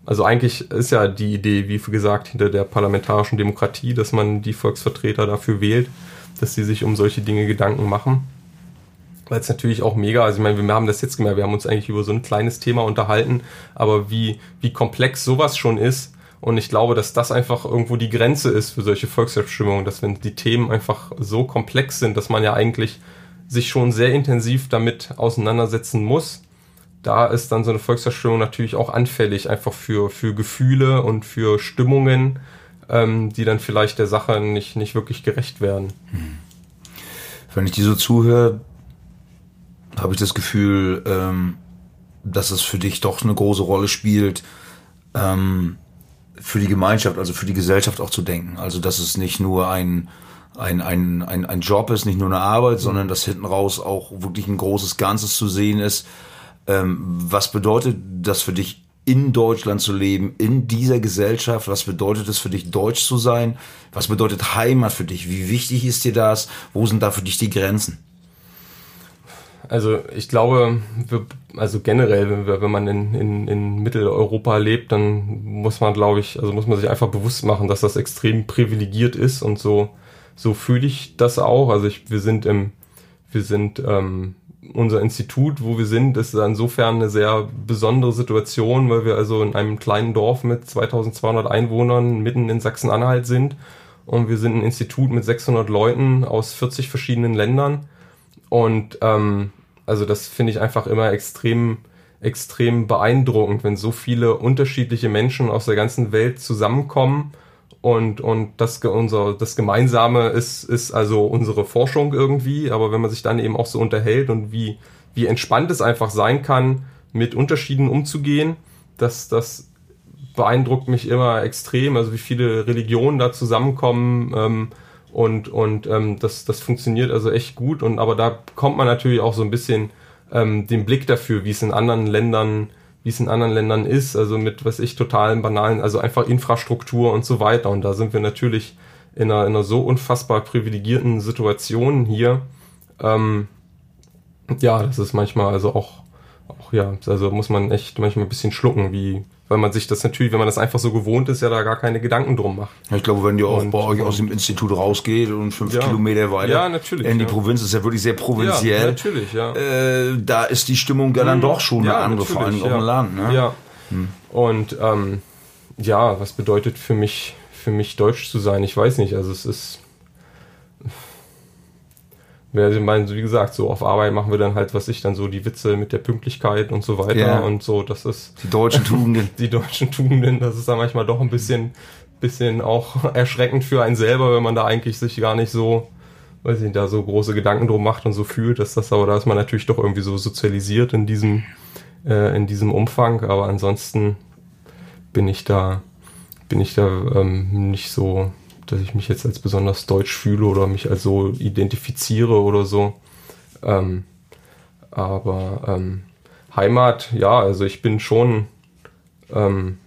also eigentlich ist ja die Idee, wie gesagt, hinter der parlamentarischen Demokratie, dass man die Volksvertreter dafür wählt, dass sie sich um solche Dinge Gedanken machen weil es natürlich auch mega, also ich meine, wir haben das jetzt gemerkt, wir haben uns eigentlich über so ein kleines Thema unterhalten, aber wie, wie komplex sowas schon ist und ich glaube, dass das einfach irgendwo die Grenze ist für solche Volksabstimmungen, dass wenn die Themen einfach so komplex sind, dass man ja eigentlich sich schon sehr intensiv damit auseinandersetzen muss, da ist dann so eine Volksabstimmung natürlich auch anfällig, einfach für, für Gefühle und für Stimmungen, ähm, die dann vielleicht der Sache nicht, nicht wirklich gerecht werden. Hm. Wenn ich dir so zuhöre, habe ich das Gefühl, ähm, dass es für dich doch eine große Rolle spielt, ähm, für die Gemeinschaft, also für die Gesellschaft auch zu denken. Also dass es nicht nur ein, ein, ein, ein, ein Job ist, nicht nur eine Arbeit, sondern dass hinten raus auch wirklich ein großes Ganzes zu sehen ist. Ähm, was bedeutet das für dich, in Deutschland zu leben, in dieser Gesellschaft? Was bedeutet es für dich, deutsch zu sein? Was bedeutet Heimat für dich? Wie wichtig ist dir das? Wo sind da für dich die Grenzen? Also ich glaube, wir, also generell, wenn man in, in, in Mitteleuropa lebt, dann muss man, glaube ich, also muss man sich einfach bewusst machen, dass das extrem privilegiert ist und so, so fühle ich das auch. Also ich, wir sind im, wir sind ähm, unser Institut, wo wir sind, ist insofern eine sehr besondere Situation, weil wir also in einem kleinen Dorf mit 2200 Einwohnern mitten in Sachsen-Anhalt sind und wir sind ein Institut mit 600 Leuten aus 40 verschiedenen Ländern und ähm, also das finde ich einfach immer extrem extrem beeindruckend, wenn so viele unterschiedliche Menschen aus der ganzen Welt zusammenkommen und, und das, unser, das Gemeinsame ist, ist also unsere Forschung irgendwie, aber wenn man sich dann eben auch so unterhält und wie, wie entspannt es einfach sein kann, mit Unterschieden umzugehen, das, das beeindruckt mich immer extrem, also wie viele Religionen da zusammenkommen ähm, und, und ähm, das, das funktioniert also echt gut und aber da kommt man natürlich auch so ein bisschen ähm, den Blick dafür, wie es in anderen Ländern wie es in anderen Ländern ist, also mit, was ich, totalen banalen, also einfach Infrastruktur und so weiter. Und da sind wir natürlich in einer, in einer so unfassbar privilegierten Situation hier. Ähm, ja, das ist manchmal also auch, auch, ja, also muss man echt manchmal ein bisschen schlucken, wie, weil man sich das natürlich, wenn man das einfach so gewohnt ist, ja da gar keine Gedanken drum macht. Ich glaube, wenn ihr auch und, bei euch aus dem Institut rausgeht und fünf ja. Kilometer weiter ja, natürlich, in die ja. Provinz, ist ja wirklich sehr provinziell. Ja, natürlich, ja. Äh, da ist die Stimmung ja dann hm, doch schon eine andere, vor allem auf dem Land. Ne? Ja. Hm. Und ähm, ja, was bedeutet für mich, für mich Deutsch zu sein? Ich weiß nicht. Also es ist ich meine, wie gesagt, so auf Arbeit machen wir dann halt, was ich dann so, die Witze mit der Pünktlichkeit und so weiter ja. und so, das ist. Die deutschen Tugenden. [LAUGHS] Die deutschen Tugenden, das ist dann manchmal doch ein bisschen, bisschen auch [LAUGHS] erschreckend für einen selber, wenn man da eigentlich sich gar nicht so, weiß ich nicht, da so große Gedanken drum macht und so fühlt, dass das, aber da ist man natürlich doch irgendwie so sozialisiert in diesem, äh, in diesem Umfang, aber ansonsten bin ich da, bin ich da ähm, nicht so, dass ich mich jetzt als besonders deutsch fühle oder mich als so identifiziere oder so. Ähm, aber ähm, Heimat, ja, also ich bin schon, ähm,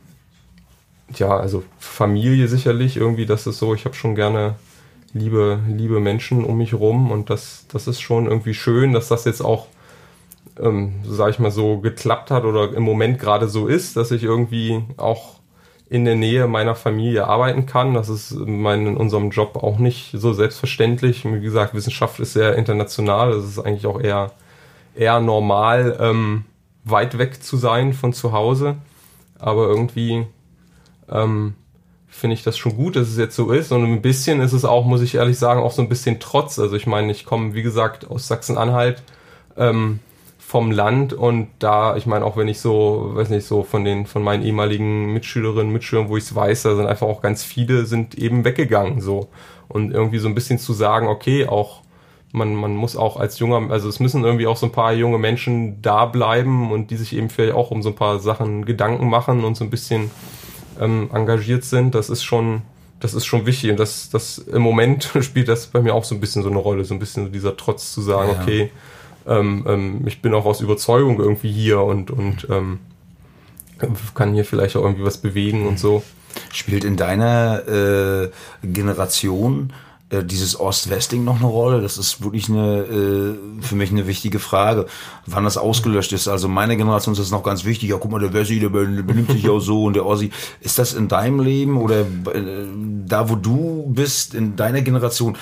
ja, also Familie sicherlich irgendwie, das ist so, ich habe schon gerne liebe, liebe Menschen um mich rum und das, das ist schon irgendwie schön, dass das jetzt auch, ähm, sag ich mal so, geklappt hat oder im Moment gerade so ist, dass ich irgendwie auch in der Nähe meiner Familie arbeiten kann. Das ist mein, in unserem Job auch nicht so selbstverständlich. Wie gesagt, Wissenschaft ist sehr international. Es ist eigentlich auch eher, eher normal, ähm, weit weg zu sein von zu Hause. Aber irgendwie ähm, finde ich das schon gut, dass es jetzt so ist. Und ein bisschen ist es auch, muss ich ehrlich sagen, auch so ein bisschen Trotz. Also ich meine, ich komme, wie gesagt, aus Sachsen-Anhalt. Ähm, vom Land und da, ich meine, auch wenn ich so, weiß nicht, so von den, von meinen ehemaligen Mitschülerinnen, Mitschülern, wo ich es weiß, da sind einfach auch ganz viele, sind eben weggegangen, so. Und irgendwie so ein bisschen zu sagen, okay, auch, man, man muss auch als junger, also es müssen irgendwie auch so ein paar junge Menschen da bleiben und die sich eben vielleicht auch um so ein paar Sachen Gedanken machen und so ein bisschen ähm, engagiert sind, das ist schon, das ist schon wichtig und das, das im Moment [LAUGHS] spielt das bei mir auch so ein bisschen so eine Rolle, so ein bisschen so dieser Trotz zu sagen, ja. okay, ähm, ähm, ich bin auch aus Überzeugung irgendwie hier und, und ähm, kann hier vielleicht auch irgendwie was bewegen und so. Spielt in deiner äh, Generation äh, dieses Ost-West-Ding noch eine Rolle? Das ist wirklich eine, äh, für mich eine wichtige Frage, wann das ausgelöscht ist. Also meine Generation ist das noch ganz wichtig. Ja, guck mal, der Wessi, der benimmt sich auch so und der Ossi. Ist das in deinem Leben oder äh, da, wo du bist, in deiner Generation,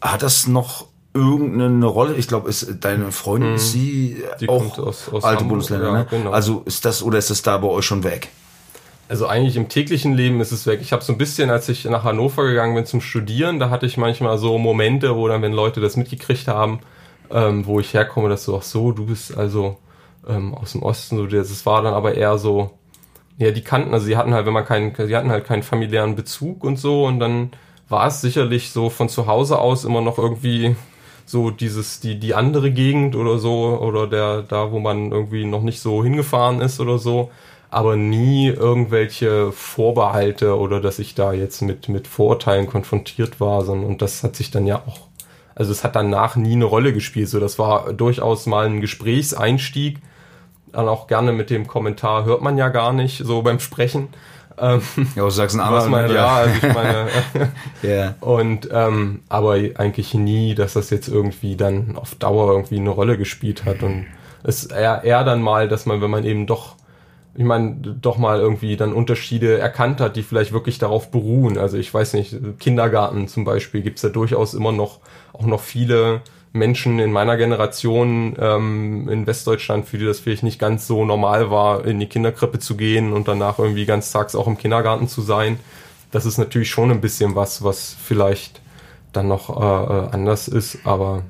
hat das noch irgendeine Rolle? Ich glaube, ist deine Freundin, hm. ist sie Die auch aus, aus alte Hamburg, Bundesländer, ja, ne? Genau. Also ist das oder ist das da bei euch schon weg? Also eigentlich im täglichen Leben ist es weg. Ich habe so ein bisschen, als ich nach Hannover gegangen bin zum Studieren, da hatte ich manchmal so Momente, wo dann, wenn Leute das mitgekriegt haben, ähm, wo ich herkomme, dass so, ach so, du bist also ähm, aus dem Osten, so das war dann aber eher so, ja, die kannten, also sie hatten halt, wenn man keinen, sie hatten halt keinen familiären Bezug und so und dann war es sicherlich so von zu Hause aus immer noch irgendwie so dieses, die, die andere Gegend oder so, oder der, da, wo man irgendwie noch nicht so hingefahren ist oder so, aber nie irgendwelche Vorbehalte oder dass ich da jetzt mit, mit Vorurteilen konfrontiert war, sondern, und das hat sich dann ja auch, also es hat danach nie eine Rolle gespielt, so das war durchaus mal ein Gesprächseinstieg, dann auch gerne mit dem Kommentar hört man ja gar nicht, so beim Sprechen, Ähm, ja, aus Sachsen-Anhalt. Man, ja, also ich meine. [LAUGHS] yeah. Und ähm, aber eigentlich nie, dass das jetzt irgendwie dann auf Dauer irgendwie eine Rolle gespielt hat. Und es eher, eher dann mal, dass man, wenn man eben doch ich meine, doch mal irgendwie dann Unterschiede erkannt hat, die vielleicht wirklich darauf beruhen. Also ich weiß nicht, Kindergarten zum Beispiel gibt's ja durchaus immer noch auch noch viele Menschen in meiner Generation ähm, in Westdeutschland, für die das vielleicht nicht ganz so normal war, in die Kinderkrippe zu gehen und danach irgendwie ganz tags auch im Kindergarten zu sein. Das ist natürlich schon ein bisschen was, was vielleicht dann noch äh, äh anders ist, aber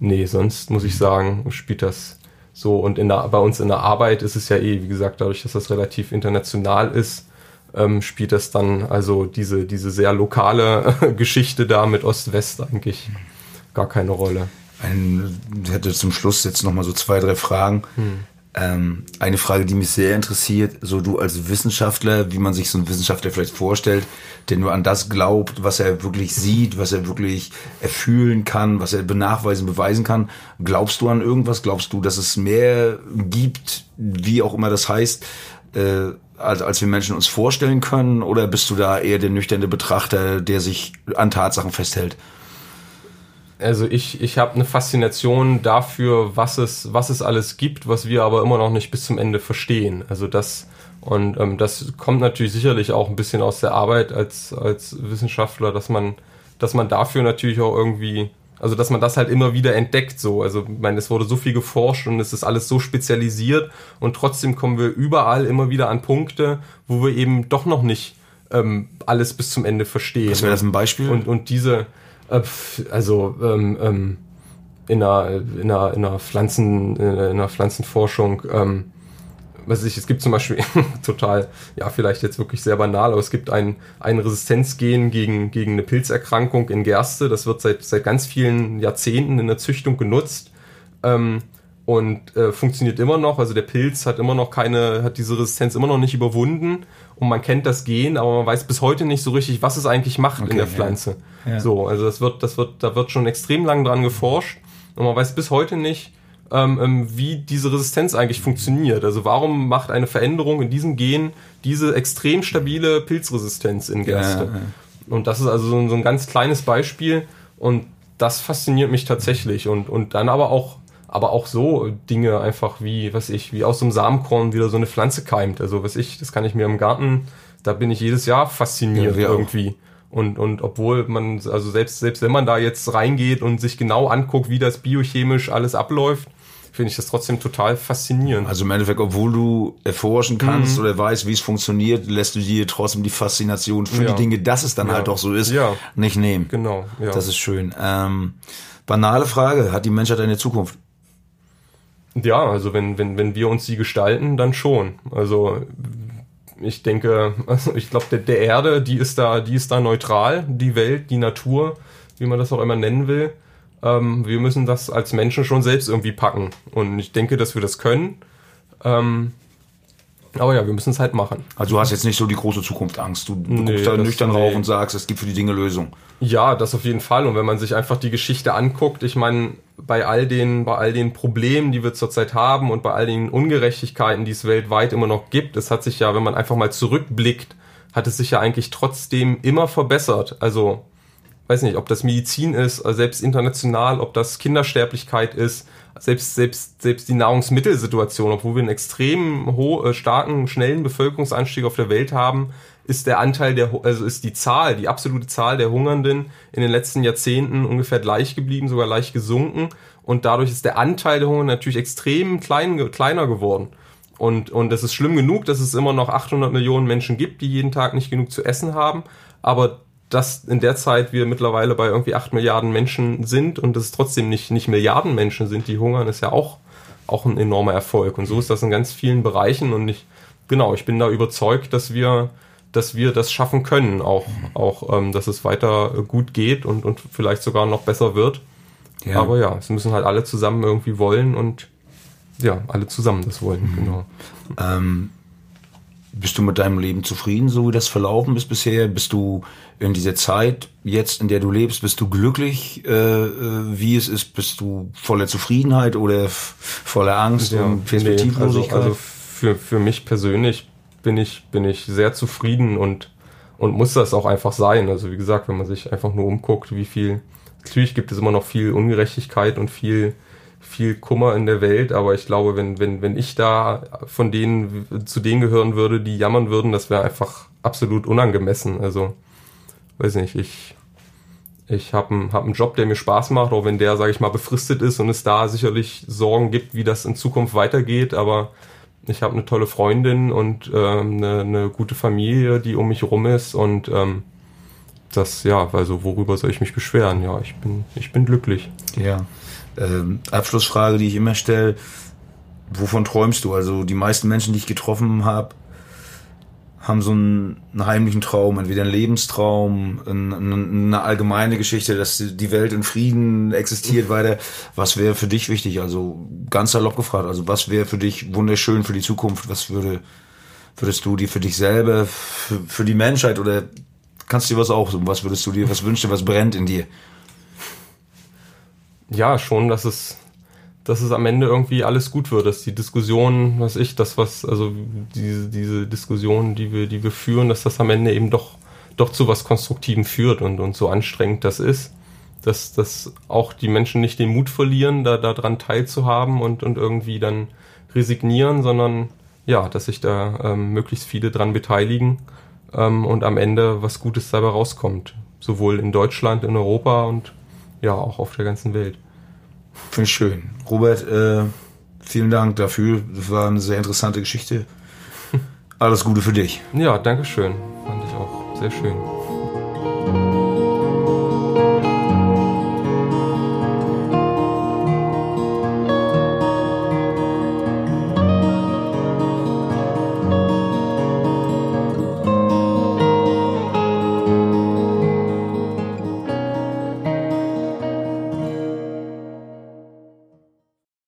nee, sonst muss ich sagen, spielt das so, und in der, bei uns in der Arbeit ist es ja eh, wie gesagt, dadurch, dass das relativ international ist, ähm, spielt das dann also diese, diese sehr lokale [LAUGHS] Geschichte da mit Ost-West eigentlich gar keine Rolle. ich hätte zum Schluss jetzt nochmal so zwei, drei Fragen. Hm. Ähm, eine Frage, die mich sehr interessiert, so du als Wissenschaftler, wie man sich so einen Wissenschaftler vielleicht vorstellt, der nur an das glaubt, was er wirklich sieht, was er wirklich erfühlen kann, was er benachweisen, beweisen kann. Glaubst du an irgendwas? Glaubst du, dass es mehr gibt, wie auch immer das heißt, äh, als, als wir Menschen uns vorstellen können? Oder bist du da eher der nüchterne Betrachter, der sich an Tatsachen festhält? Also ich, ich habe eine Faszination dafür, was es, was es alles gibt, was wir aber immer noch nicht bis zum Ende verstehen. Also das und ähm, das kommt natürlich sicherlich auch ein bisschen aus der Arbeit als, als Wissenschaftler, dass man, dass man dafür natürlich auch irgendwie, also dass man das halt immer wieder entdeckt so. Also ich meine, es wurde so viel geforscht und es ist alles so spezialisiert und trotzdem kommen wir überall immer wieder an Punkte, wo wir eben doch noch nicht ähm, alles bis zum Ende verstehen. Was wäre das ein Beispiel? Und, und diese, also ähm, ähm, in einer, in einer, in einer Pflanzen, in einer Pflanzenforschung, ähm, was ich, es gibt zum Beispiel [LAUGHS] total, ja, vielleicht jetzt wirklich sehr banal, aber es gibt ein, ein Resistenzgen gegen, gegen eine Pilzerkrankung in Gerste. Das wird seit, seit ganz vielen Jahrzehnten in der Züchtung genutzt. Ähm, und äh, funktioniert immer noch. Also der Pilz hat immer noch keine, hat diese Resistenz immer noch nicht überwunden und man kennt das Gen, aber man weiß bis heute nicht so richtig, was es eigentlich macht okay, in der Pflanze. Ja. Ja. So, also das wird, das wird, da wird schon extrem lang dran geforscht und man weiß bis heute nicht, ähm, ähm, wie diese Resistenz eigentlich funktioniert. Also warum macht eine Veränderung in diesem Gen diese extrem stabile Pilzresistenz in Gerste? Ja, und das ist also so ein, so ein ganz kleines Beispiel und das fasziniert mich tatsächlich und, und dann aber auch aber auch so Dinge einfach wie, was ich, wie aus so einem Samenkorn wieder so eine Pflanze keimt. Also was ich, das kann ich mir im Garten, da bin ich jedes Jahr fasziniert ja, irgendwie. Und, und obwohl man, also selbst, selbst wenn man da jetzt reingeht und sich genau anguckt, wie das biochemisch alles abläuft, finde ich das trotzdem total faszinierend. Also im Endeffekt, obwohl du erforschen kannst mhm. oder weißt, wie es funktioniert, lässt du dir trotzdem die Faszination für ja. die Dinge, dass es dann ja. halt auch so ist, ja. nicht nehmen. Genau. Ja. Das ist schön. Ähm, banale Frage, hat die Menschheit eine Zukunft? Ja, also wenn, wenn, wenn wir uns sie gestalten, dann schon. Also ich denke, also ich glaube, der, der Erde, die ist da, die ist da neutral, die Welt, die Natur, wie man das auch immer nennen will. Ähm, wir müssen das als Menschen schon selbst irgendwie packen. Und ich denke, dass wir das können. Ähm, aber ja, wir müssen es halt machen. Also du hast jetzt nicht so die große Zukunftsangst. Du, du nee, guckst da nüchtern nee. rauf und sagst, es gibt für die Dinge Lösungen. Ja, das auf jeden Fall. Und wenn man sich einfach die Geschichte anguckt, ich meine, bei all den, bei all den Problemen, die wir zurzeit haben und bei all den Ungerechtigkeiten, die es weltweit immer noch gibt, es hat sich ja, wenn man einfach mal zurückblickt, hat es sich ja eigentlich trotzdem immer verbessert. Also, weiß nicht, ob das Medizin ist, selbst international, ob das Kindersterblichkeit ist, selbst, selbst, selbst die Nahrungsmittelsituation, obwohl wir einen extrem hohen, äh, starken, schnellen Bevölkerungsanstieg auf der Welt haben, ist der Anteil der, also ist die Zahl, die absolute Zahl der Hungernden in den letzten Jahrzehnten ungefähr gleich geblieben, sogar leicht gesunken. Und dadurch ist der Anteil der Hunger natürlich extrem klein, kleiner geworden. Und, und es ist schlimm genug, dass es immer noch 800 Millionen Menschen gibt, die jeden Tag nicht genug zu essen haben. Aber dass in der Zeit wir mittlerweile bei irgendwie 8 Milliarden Menschen sind und es trotzdem nicht, nicht Milliarden Menschen sind, die hungern, ist ja auch, auch ein enormer Erfolg. Und so ist das in ganz vielen Bereichen. Und ich, genau, ich bin da überzeugt, dass wir, dass wir das schaffen können, auch, auch ähm, dass es weiter gut geht und, und vielleicht sogar noch besser wird. Ja. Aber ja, es müssen halt alle zusammen irgendwie wollen und ja, alle zusammen das wollen, mhm. genau. Ähm, bist du mit deinem Leben zufrieden, so wie das verlaufen ist bisher? Bist du in dieser Zeit jetzt, in der du lebst, bist du glücklich, äh, äh wie es ist? Bist du voller Zufriedenheit oder voller Angst ja, und Perspektivlosigkeit? Also, also für, für mich persönlich bin ich, bin ich sehr zufrieden und, und muss das auch einfach sein. Also wie gesagt, wenn man sich einfach nur umguckt, wie viel, natürlich gibt es immer noch viel Ungerechtigkeit und viel, viel Kummer in der Welt, aber ich glaube, wenn, wenn, wenn ich da von denen zu denen gehören würde, die jammern würden, das wäre einfach absolut unangemessen. Also, weiß nicht, ich, ich habe einen hab Job, der mir Spaß macht, auch wenn der, sage ich mal, befristet ist und es da sicherlich Sorgen gibt, wie das in Zukunft weitergeht, aber ich habe eine tolle Freundin und ähm, eine, eine gute Familie, die um mich rum ist und ähm, das, ja, also worüber soll ich mich beschweren? Ja, ich bin, ich bin glücklich. Ja. Ähm, Abschlussfrage, die ich immer stelle, wovon träumst du? Also die meisten Menschen, die ich getroffen habe, haben so einen, einen, heimlichen Traum, entweder einen Lebenstraum, ein, eine allgemeine Geschichte, dass die Welt in Frieden existiert weiter. Was wäre für dich wichtig? Also ganz salopp gefragt, also was wäre für dich wunderschön für die Zukunft? Was würde, würdest du dir für dich selber, für, für die Menschheit oder kannst du dir was auch so? Was würdest du dir, was wünschst du, was brennt in dir? Ja, schon, dass es dass es am Ende irgendwie alles gut wird, dass die Diskussion, was ich, das was, also diese, diese Diskussion, die wir, die wir führen, dass das am Ende eben doch, doch zu was Konstruktivem führt und, und so anstrengend das ist, dass, dass auch die Menschen nicht den Mut verlieren, da, daran teilzuhaben und, und irgendwie dann resignieren, sondern ja, dass sich da ähm, möglichst viele dran beteiligen ähm, und am Ende was Gutes dabei rauskommt. Sowohl in Deutschland, in Europa und ja, auch auf der ganzen Welt. Finde ich schön. Robert, äh, vielen Dank dafür. Das war eine sehr interessante Geschichte. [LAUGHS] Alles Gute für dich. Ja, danke schön. Fand ich auch sehr schön.